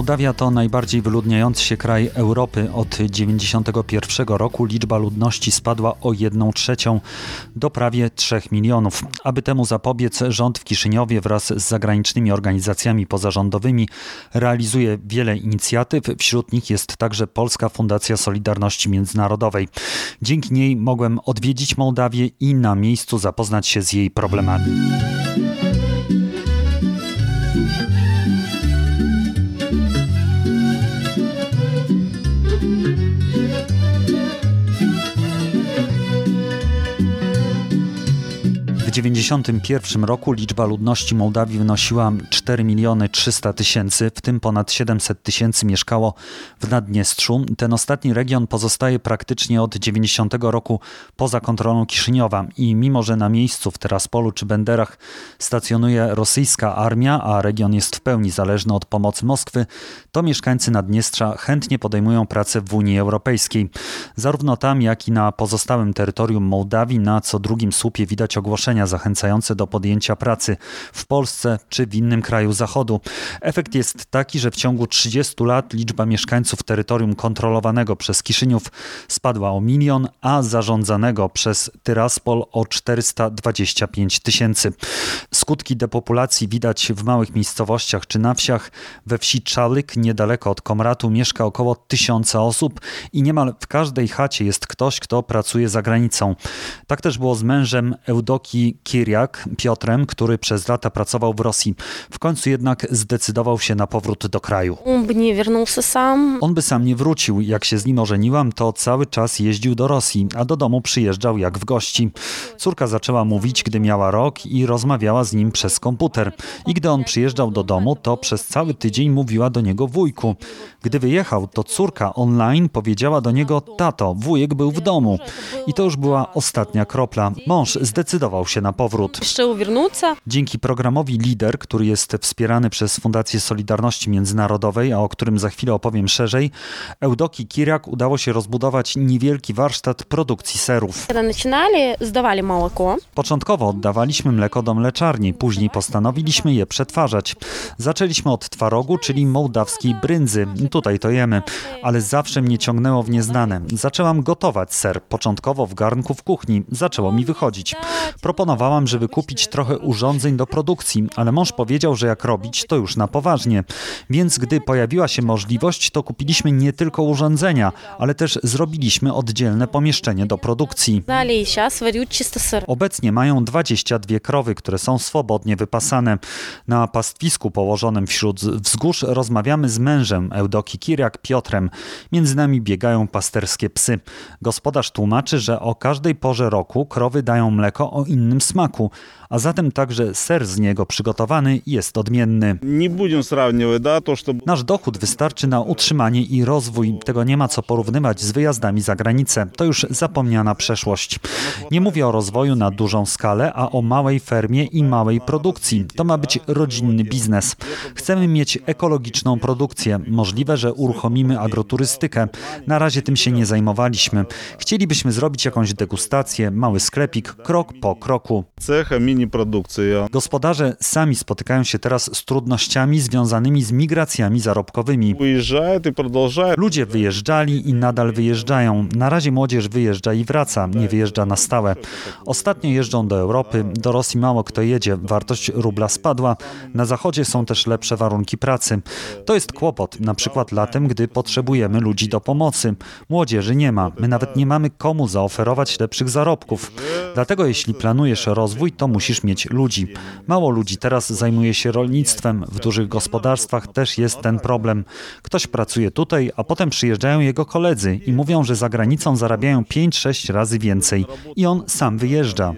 Mołdawia to najbardziej wyludniający się kraj Europy. Od 1991 roku liczba ludności spadła o 1 trzecią do prawie 3 milionów. Aby temu zapobiec, rząd w Kiszyniowie wraz z zagranicznymi organizacjami pozarządowymi realizuje wiele inicjatyw. Wśród nich jest także Polska Fundacja Solidarności Międzynarodowej. Dzięki niej mogłem odwiedzić Mołdawię i na miejscu zapoznać się z jej problemami. 1991 roku liczba ludności Mołdawii wynosiła 4 miliony 300 tysięcy, w tym ponad 700 tysięcy mieszkało w Naddniestrzu. Ten ostatni region pozostaje praktycznie od 90 roku poza kontrolą Kiszyniowa i mimo, że na miejscu w Teraspolu czy Benderach stacjonuje rosyjska armia, a region jest w pełni zależny od pomocy Moskwy, to mieszkańcy Naddniestrza chętnie podejmują pracę w Unii Europejskiej. Zarówno tam, jak i na pozostałym terytorium Mołdawii na co drugim słupie widać ogłoszenia zachęcające do podjęcia pracy w Polsce czy w innym kraju Zachodu. Efekt jest taki, że w ciągu 30 lat liczba mieszkańców terytorium kontrolowanego przez Kiszyniów spadła o milion, a zarządzanego przez Tyraspol o 425 tysięcy. Skutki depopulacji widać w małych miejscowościach czy na wsiach. We wsi Czalyk, niedaleko od Komratu, mieszka około tysiąca osób i niemal w każdej chacie jest ktoś, kto pracuje za granicą. Tak też było z mężem Eudoki Kiriak Piotrem, który przez lata pracował w Rosji. W końcu jednak zdecydował się na powrót do kraju. On by nie wrócił sam. On by sam nie wrócił. Jak się z nim ożeniłam, to cały czas jeździł do Rosji, a do domu przyjeżdżał jak w gości. Córka zaczęła mówić, gdy miała rok i rozmawiała z nim przez komputer. I gdy on przyjeżdżał do domu, to przez cały tydzień mówiła do niego wujku. Gdy wyjechał, to córka online powiedziała do niego tato, wujek był w domu. I to już była ostatnia kropla. Mąż zdecydował się na powrót. Dzięki programowi LIDER, który jest wspierany przez Fundację Solidarności Międzynarodowej, a o którym za chwilę opowiem szerzej, Eudoki Kiriak udało się rozbudować niewielki warsztat produkcji serów. Początkowo oddawaliśmy mleko do mleczarni, później postanowiliśmy je przetwarzać. Zaczęliśmy od twarogu, czyli mołdawskiej bryndzy. Tutaj to jemy. Ale zawsze mnie ciągnęło w nieznane. Zaczęłam gotować ser, początkowo w garnku w kuchni. Zaczęło mi wychodzić. Proponowałam Planowałam, żeby kupić trochę urządzeń do produkcji, ale mąż powiedział, że jak robić, to już na poważnie. Więc gdy pojawiła się możliwość, to kupiliśmy nie tylko urządzenia, ale też zrobiliśmy oddzielne pomieszczenie do produkcji. Obecnie mają 22 krowy, które są swobodnie wypasane. Na pastwisku położonym wśród wzgórz rozmawiamy z mężem Eudoki Kiriak Piotrem. Między nami biegają pasterskie psy. Gospodarz tłumaczy, że o każdej porze roku krowy dają mleko o innym smaku, a zatem także ser z niego przygotowany jest odmienny. Не будем сравнивать, да, то, что Nasz dochód wystarczy na utrzymanie i rozwój. Tego nie ma co porównywać z wyjazdami za granicę. To już zapomniana przeszłość. Nie mówię o rozwoju na dużą skalę, a o małej fermie i małej produkcji. To ma być rodzinny biznes. Chcemy mieć ekologiczną produkcję. Możliwe, że uruchomimy agroturystykę. Na razie tym się nie zajmowaliśmy. Chcielibyśmy zrobić jakąś degustację, mały sklepik, krok po kroku. roku. inni produkcja. Gospodarze sami spotykają się teraz z trudnościami związanymi z migracjami zarobkowymi. Ludzie wyjeżdżali i nadal wyjeżdżają. Na razie młodzież wyjeżdża i wraca, nie wyjeżdża na stałe. Ostatnio jeżdżą do Europy, do Rosji mało kto jedzie, wartość rubla spadła. Na zachodzie są też lepsze warunki pracy. To jest kłopot, na przykład latem, gdy potrzebujemy ludzi do pomocy. Młodzieży nie ma. My nawet nie mamy komu zaoferować lepszych zarobków. Dlatego jeśli planujesz rozwój, to musisz musisz mieć ludzi. Mało ludzi teraz zajmuje się rolnictwem. W dużych gospodarstwach też jest ten problem. Ktoś pracuje tutaj, a potem przyjeżdżają jego koledzy i mówią, że za granicą zarabiają 5-6 razy więcej. I on sam wyjeżdża.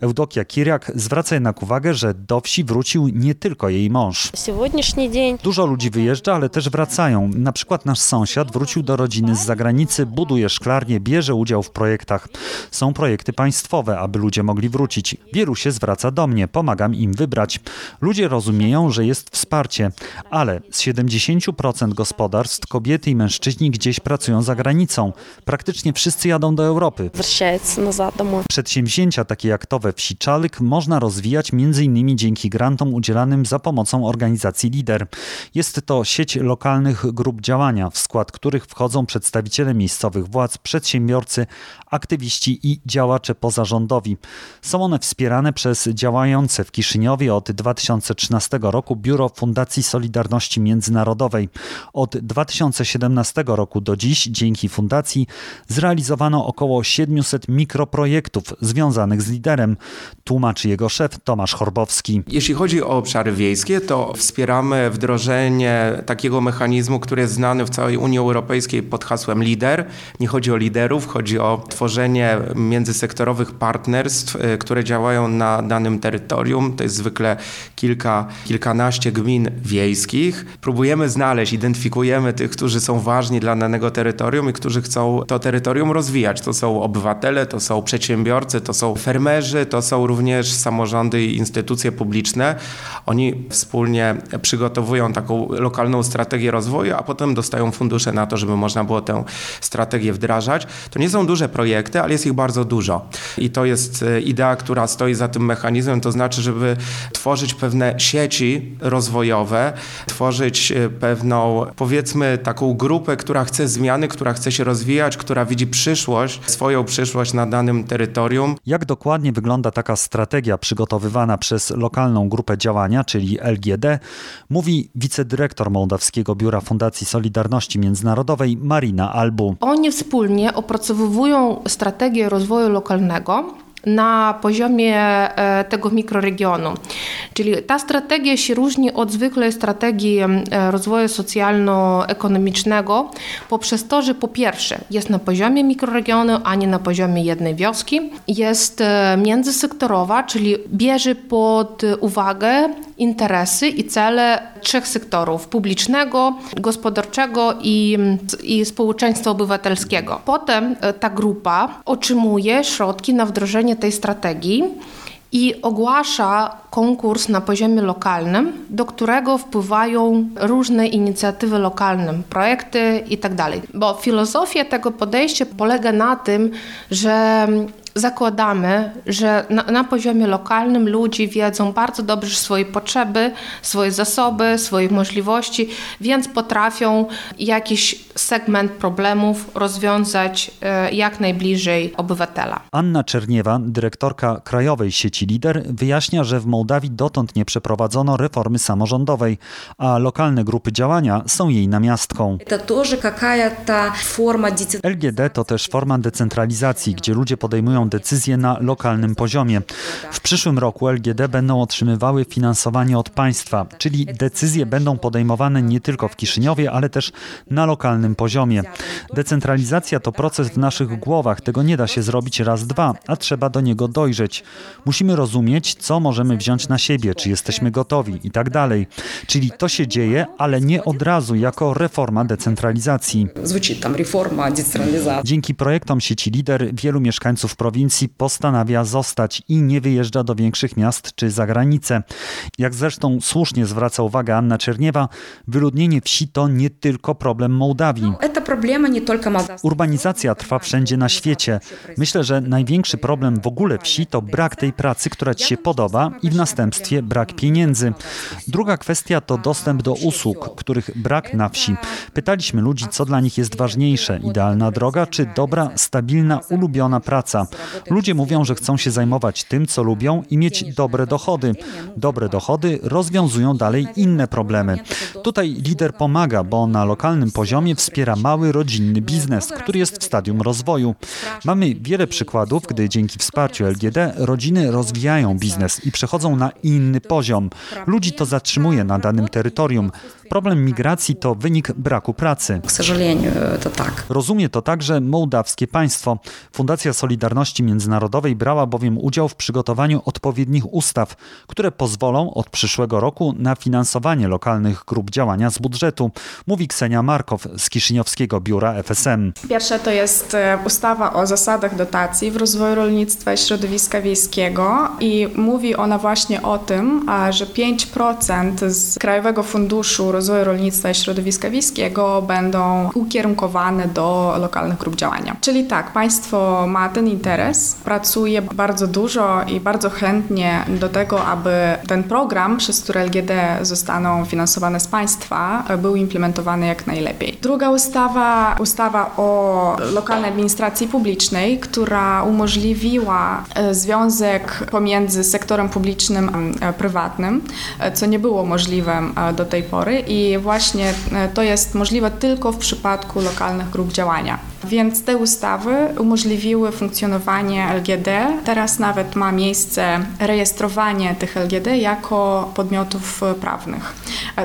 Eudokia Kiriak zwraca jednak uwagę, że do wsi wrócił nie tylko jej mąż. Dużo ludzi wyjeżdża, ale też wracają. Na przykład nasz sąsiad wrócił do rodziny z zagranicy, buduje szklarnię, bierze udział w projektach. Są projekty państwowe, aby ludzie mogli wrócić wieści. Wielu się zwraca do mnie, pomagam im wybrać. Ludzie rozumieją, że jest wsparcie, ale z 70% gospodarstw kobiety i mężczyźni gdzieś pracują za granicą. Praktycznie wszyscy jadą do Europy. Przedsięwzięcia takie jak to we wsi Czalk można rozwijać m.in. dzięki grantom udzielanym za pomocą organizacji LIDER. Jest to sieć lokalnych grup działania, w skład których wchodzą przedstawiciele miejscowych władz, przedsiębiorcy, aktywiści i działacze pozarządowi. Są one wspierane przez działające w Kiszyniowie od 2013 roku Biuro Fundacji Solidarności Międzynarodowej. Od 2017 roku do dziś dzięki fundacji zrealizowano około 700 mikroprojektów związanych z liderem, tłumaczy jego szef Tomasz Chorbowski. Jeśli chodzi o obszary wiejskie, to wspieramy wdrożenie takiego mechanizmu, który jest znany w całej Unii Europejskiej pod hasłem LIDER. Nie chodzi o liderów, chodzi o tworzenie międzysektorowych partnerstw, y, które działają na danym terytorium. To jest zwykle kilka, kilkanaście gmin wiejskich. Próbujemy znaleźć, identyfikujemy tych, którzy są ważni dla danego terytorium i którzy chcą to terytorium rozwijać. To są obywatele, to są przedsiębiorcy, to są fermerzy, to są również samorządy i instytucje publiczne. Oni wspólnie przygotowują taką lokalną strategię rozwoju, a potem dostają fundusze na to, żeby można było tę strategię wdrażać. To nie są duże projekty, ale jest ich bardzo dużo. I to jest e, idea, która stoi za tym mechanizmem, to znaczy, żeby tworzyć pewne sieci rozwojowe, tworzyć e, pewną, powiedzmy, taką grupę, która chce zmiany, która chce się rozwijać, która widzi przyszłość, swoją przyszłość na danym terytorium. Jak dokładnie wygląda taka strategia przygotowywana przez lokalną grupę działania, czyli LGD, mówi wicedyrektor Mołdawskiego Biura Fundacji Solidarności Międzynarodowej Marina Albu. Oni wspólnie opracowują strategię rozwoju lokalnego na poziomie e, tego mikroregionu. Czyli ta strategia się różni od zwykłej strategii e, rozwoju socjalno-ekonomicznego poprzez to, że po pierwsze jest na poziomie mikroregionu, a nie na poziomie jednej wioski. Jest e, międzysektorowa, czyli bierze pod uwagę interesy i cele trzech sektorów: publicznego, gospodarczego i, i społeczeństwa obywatelskiego. Potem e, ta grupa otrzymuje środki na wdrożenie tej strategii i ogłasza konkurs na poziomie lokalnym, do którego wpływają różne inicjatywy lokalne, projekty itd. Bo filozofia tego podejścia polega na tym, że zakładamy, że na, na, poziomie lokalnym ludzie wiedzą bardzo dobrze swoje potrzeby, swoje zasoby, swoje możliwości, więc potrafią jakiś segment problemów rozwiązać e, jak najbliżej obywatela. Anna Czerniewa, dyrektorka Krajowej Sieci Lider, wyjaśnia, że w Mołdawii dotąd nie przeprowadzono reformy samorządowej, a lokalne grupy działania są jej namiastką. LGD to też forma decentralizacji, gdzie ludzie podejmują decyzje na lokalnym poziomie. W przyszłym roku LGD będą otrzymywały finansowanie od państwa, czyli decyzje będą podejmowane nie tylko w Kiszyniowie, ale też na lokalnym poziomie. Decentralizacja to proces w naszych głowach, tego nie da się zrobić raz, dwa, a trzeba do niego dojrzeć. Musimy rozumieć, co możemy wziąć na siebie, czy jesteśmy gotowi i tak dalej. Czyli to się dzieje, ale nie od razu jako reforma decentralizacji. Звучит там реформа, децентрализация. Dzięki projektom sieci Lider wielu mieszkańców prowincji postanawia zostać i nie wyjeżdża do większych miast czy za granicę. Jak zresztą słusznie zwraca uwagę Anna Czerniewa, wyludnienie wsi to nie tylko problem Mołdawii. sprawi. Urbanizacja trwa wszędzie na świecie. Myślę, że największy problem w ogóle wsi to brak tej pracy, która ci się podoba i w następstwie brak pieniędzy. Druga kwestia to dostęp do usług, których brak na wsi. Pytaliśmy ludzi, co dla nich jest ważniejsze, idealna droga czy dobra, stabilna, ulubiona praca. Ludzie mówią, że chcą się zajmować tym, co lubią i mieć dobre dochody. Dobre dochody rozwiązują dalej inne problemy. Tutaj lider pomaga, bo na lokalnym poziomie w wspiera mały rodzinny biznes, który jest w stadium rozwoju. Mamy wiele przykładów, gdy dzięki wsparciu LGD rodziny rozwijają biznes i przechodzą na inny poziom. Ludzi to zatrzymuje na danym terytorium. Problem migracji to wynik braku pracy. to tak. Rozumie to także mołdawskie państwo. Fundacja Solidarności Międzynarodowej brała bowiem udział w przygotowaniu odpowiednich ustaw, które pozwolą od przyszłego roku na finansowanie lokalnych grup działania z budżetu, mówi Ksenia Markow z Kiszyniowskiego Biura FSM. Pierwsze to jest e, ustawa o zasadach dotacji w rozwoju rolnictwa i środowiska wiejskiego i mówi ona właśnie o tym, że 5% z Krajowego Funduszu Rozwoju Rolnictwa i Środowiska Wiejskiego będą ukierunkowane do lokalnych grup działania. Czyli tak, państwo ma ten interes, pracuje bardzo dużo i bardzo chętnie do tego, aby ten program, przez który LGD zostaną finansowane z państwa, był implementowany jak najlepiej. Druga ustawa, ustawa o lokalnej administracji publicznej, która umożliwiła e, związek pomiędzy sektorem publicznym a prywatnym, e, co nie było możliwe e, do tej pory i właśnie to jest możliwe tylko w przypadku lokalnych grup działania. Więc te ustawy umożliwiły funkcjonowanie LGD. Teraz nawet ma miejsce rejestrowanie tych LGD jako podmiotów prawnych,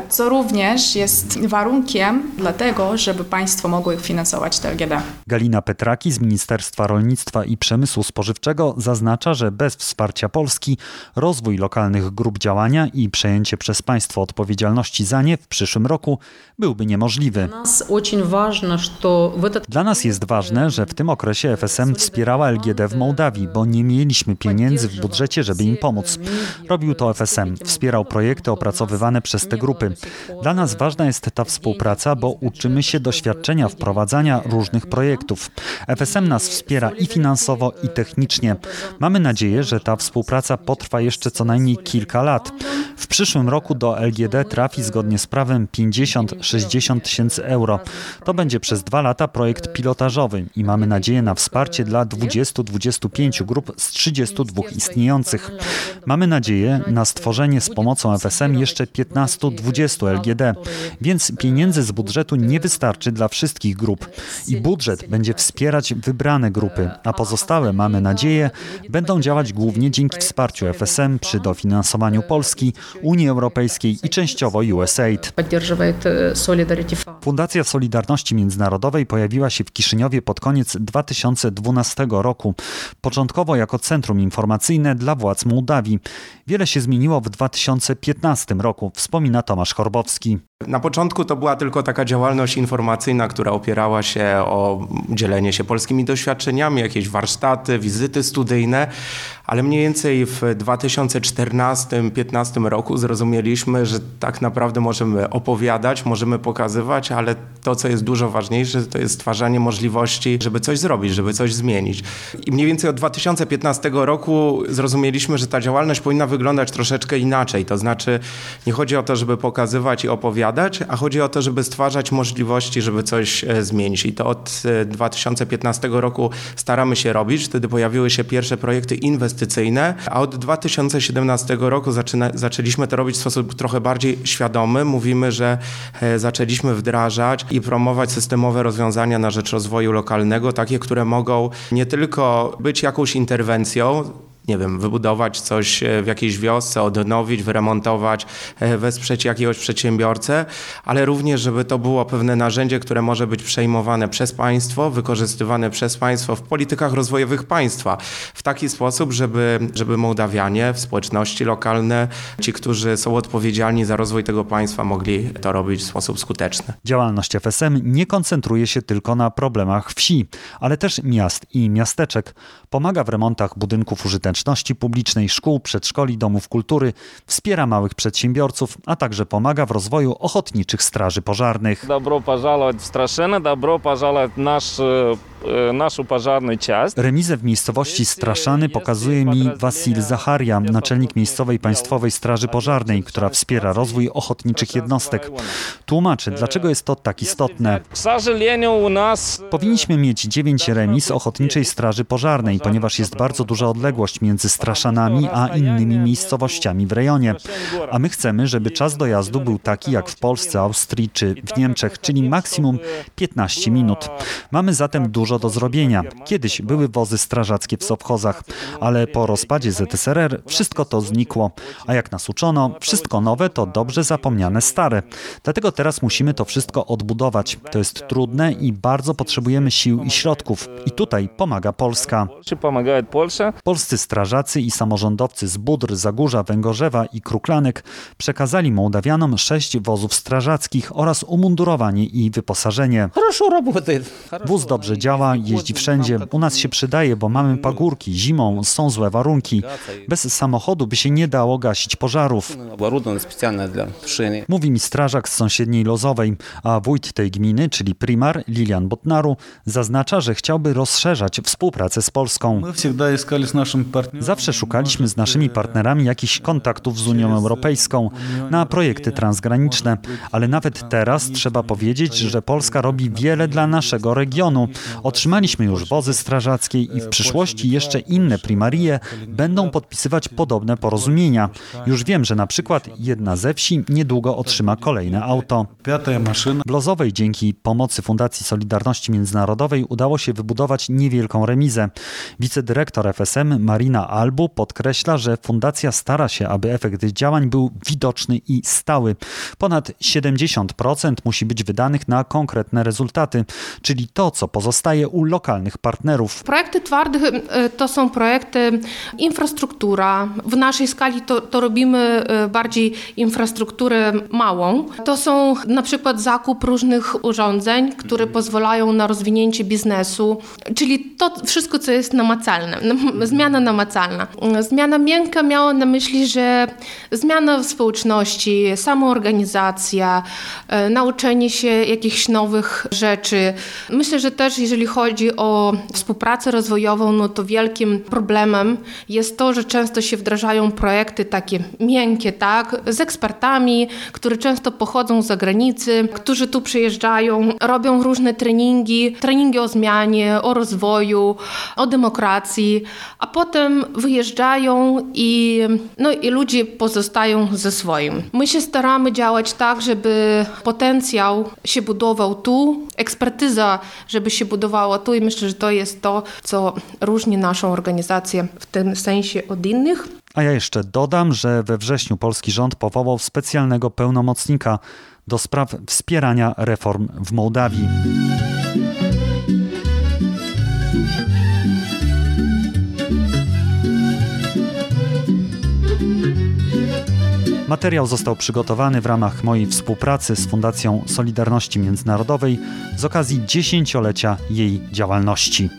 co również jest warunkiem dlatego, żeby państwo mogło ich finansować te LGD. Galina Petraki z Ministerstwa Rolnictwa i Przemysłu Spożywczego zaznacza, że bez wsparcia Polski rozwój lokalnych grup działania i przejęcie przez państwo odpowiedzialności za nie w przyszłym roku byłby niemożliwy. Dla nas jest ważne, że w tym okresie FSM wspierała LGD w Mołdawii, bo nie mieliśmy pieniędzy w budżecie, żeby im pomóc. Robił to FSM, wspierał projekty opracowywane przez te grupy. Dla nas ważna jest ta współpraca, bo uczymy się doświadczenia wprowadzania różnych projektów. FSM nas wspiera i finansowo, i technicznie. Mamy nadzieję, że ta współpraca potrwa jeszcze co najmniej kilka lat. W przyszłym roku do LGD trafi zgodnie z prawem 50-60 tysięcy euro. To będzie przez dwa lata projekt pilotażowy i mamy nadzieję na wsparcie dla 20-25 grup z 32 istniejących. Mamy nadzieję na stworzenie z pomocą FSM jeszcze 15-20 LGD, więc pieniędzy z budżetu nie wystarczy dla wszystkich grup i budżet będzie wspierać wybrane grupy, a pozostałe, mamy nadzieję, będą działać głównie dzięki wsparciu FSM przy dofinansowaniu Polski, Unii Europejskiej i częściowo USAID. Fundacja Solidarności Międzynarodowej pojawiła się w Kiszyniowie pod koniec 2012 roku, początkowo jako centrum informacyjne dla władz Mołdawii. Wiele się zmieniło w 2015 roku, wspomina Tomasz Chorbowski. Na początku to była tylko taka działalność informacyjna, która opierała się o dzielenie się polskimi doświadczeniami, jakieś warsztaty, wizyty studyjne, ale mniej więcej w 2014-2015 roku zrozumieliśmy, że tak naprawdę możemy opowiadać, możemy pokazywać, ale to, co jest dużo ważniejsze, to jest stwarzanie możliwości, żeby coś zrobić, żeby coś zmienić. I mniej więcej od 2015 roku zrozumieliśmy, że ta działalność powinna wyglądać troszeczkę inaczej. To znaczy, nie chodzi o to, żeby pokazywać i opowiadać, a chodzi o to, żeby stwarzać możliwości, żeby coś e, zmienić. I to od 2015 e, roku staramy się robić. Wtedy pojawiły się pierwsze projekty inwestycyjne, a od 2017 roku zaczyna, zaczęliśmy to robić w sposób trochę bardziej świadomy. Mówimy, że e, zaczęliśmy wdrażać i promować systemowe rozwiązania na rzecz rozwoju lokalnego, takie, które mogą nie tylko być jakąś interwencją, nie wiem, wybudować coś e, w jakiejś wiosce, odnowić, wyremontować, e, wesprzeć jakiegoś przedsiębiorcę, ale również, żeby to było pewne narzędzie, które może być przejmowane przez państwo, wykorzystywane przez państwo w politykach rozwojowych państwa w taki sposób, żeby, żeby Mołdawianie, społeczności lokalne, ci, którzy są odpowiedzialni za rozwój tego państwa, mogli to robić w sposób skuteczny. Działalność FSM nie koncentruje się tylko na problemach wsi, ale też miast i miasteczek. Pomaga w remontach budynków użytecznych społeczności publicznej, szkół, przedszkoli, domów kultury, wspiera małych przedsiębiorców, a także pomaga w rozwoju ochotniczych straży pożarnych. Dobro pożalać Straszyny, dobro pożalać nasz, e, e, naszą pożarną część. Remizę w miejscowości Straszany pokazuje mi Wasil Zacharia, naczelnik miejscowej państwowej straży pożarnej, która wspiera rozwój ochotniczych jednostek. Tłumaczy, dlaczego jest to tak istotne. E, Powinniśmy mieć dziewięć remis ochotniczej straży pożarnej, ponieważ jest bardzo duża odległość między między Straszanami a innymi miejscowościami w rejonie. A my chcemy, żeby czas dojazdu był taki jak w Polsce, Austrii czy w Niemczech, czyli maksimum 15 minut. Mamy zatem dużo do zrobienia. Kiedyś były wozy strażackie w Sobchozach, ale po rozpadzie ZSRR wszystko to znikło. A jak nas uczono, wszystko nowe to dobrze zapomniane stare. Dlatego teraz musimy to wszystko odbudować. To jest trudne i bardzo potrzebujemy sił i środków. I tutaj pomaga Polska. Pomaga Polska. Polscy strażacy strażacy i samorządowcy z Budr, Zagórza, Węgorzewa i Kruklanek przekazali Mołdawianom sześć wozów strażackich oraz umundurowanie i wyposażenie. Wóz dobrze działa, jeździ wszędzie. U nas się przydaje, bo mamy pagórki, zimą są złe warunki. Bez samochodu by się nie dało gasić pożarów. Mówi mi strażak z sąsiedniej Lozowej, a wójt tej gminy, czyli primar Lilian Botnaru, zaznacza, że chciałby rozszerzać współpracę z Polską. Zawsze szukaliśmy z naszymi partnerami jakichś kontaktów z Unią Europejską na projekty transgraniczne, ale nawet teraz trzeba powiedzieć, że Polska robi wiele dla naszego regionu. Otrzymaliśmy już wozy strażackie i w przyszłości jeszcze inne primarie będą podpisywać podobne porozumienia. Już wiem, że na przykład jedna ze wsi niedługo otrzyma kolejne auto. Blozowej dzięki pomocy Fundacji Solidarności Międzynarodowej udało się wybudować niewielką remizę. Wicedyrektor FSM Maria Marina Albu podkreśla, że fundacja stara się, aby efekt działań był widoczny i stały. Ponad 70% musi być wydanych na konkretne rezultaty, czyli to, co pozostaje u lokalnych partnerów. Projekty twarde e, to są projekty infrastruktura. W naszej skali to, to robimy e, bardziej infrastrukturę małą. To są na przykład zakup różnych urządzeń, które pozwalają na rozwinięcie biznesu, czyli to wszystko, co jest namacalne, nam- zmiana namacalna. Zmiana miękka miała na myśli, że zmiana w społeczności, samoorganizacja, e, nauczenie się jakichś nowych rzeczy. Myślę, że też jeżeli chodzi o współpracę rozwojową, no to wielkim problemem jest to, że często się wdrażają projekty takie miękkie, tak, z ekspertami, które często pochodzą z zagranicy, którzy tu przyjeżdżają, robią różne treningi, treningi o zmianie, o rozwoju, o demokracji, a potem wyjeżdżają i, no, i ludzie pozostają ze swoim. My się staramy działać tak, żeby potencjał się budował tu, ekspertyza, żeby się budowała tu i myślę, że to jest to, co różni naszą organizację w tym sensie od innych. A ja jeszcze dodam, że we wrześniu polski rząd powołał specjalnego pełnomocnika do spraw wspierania reform w Mołdawii. Materiał został przygotowany w ramach mojej współpracy z Fundacją Solidarności Międzynarodowej z okazji dziesięciolecia jej działalności.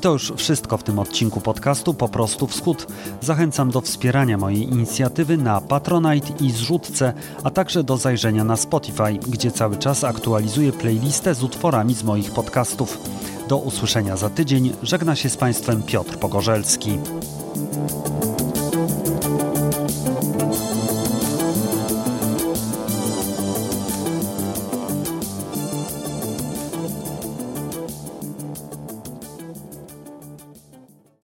To już wszystko w tym odcinku podcastu Po prostu Wschód. Zachęcam do wspierania mojej inicjatywy na Patronite i zrzutce, a także do zajrzenia na Spotify, gdzie cały czas aktualizuję playlistę z utworami z moich podcastów. Do usłyszenia za tydzień. Żegna się z Państwem Piotr Pogorzelski.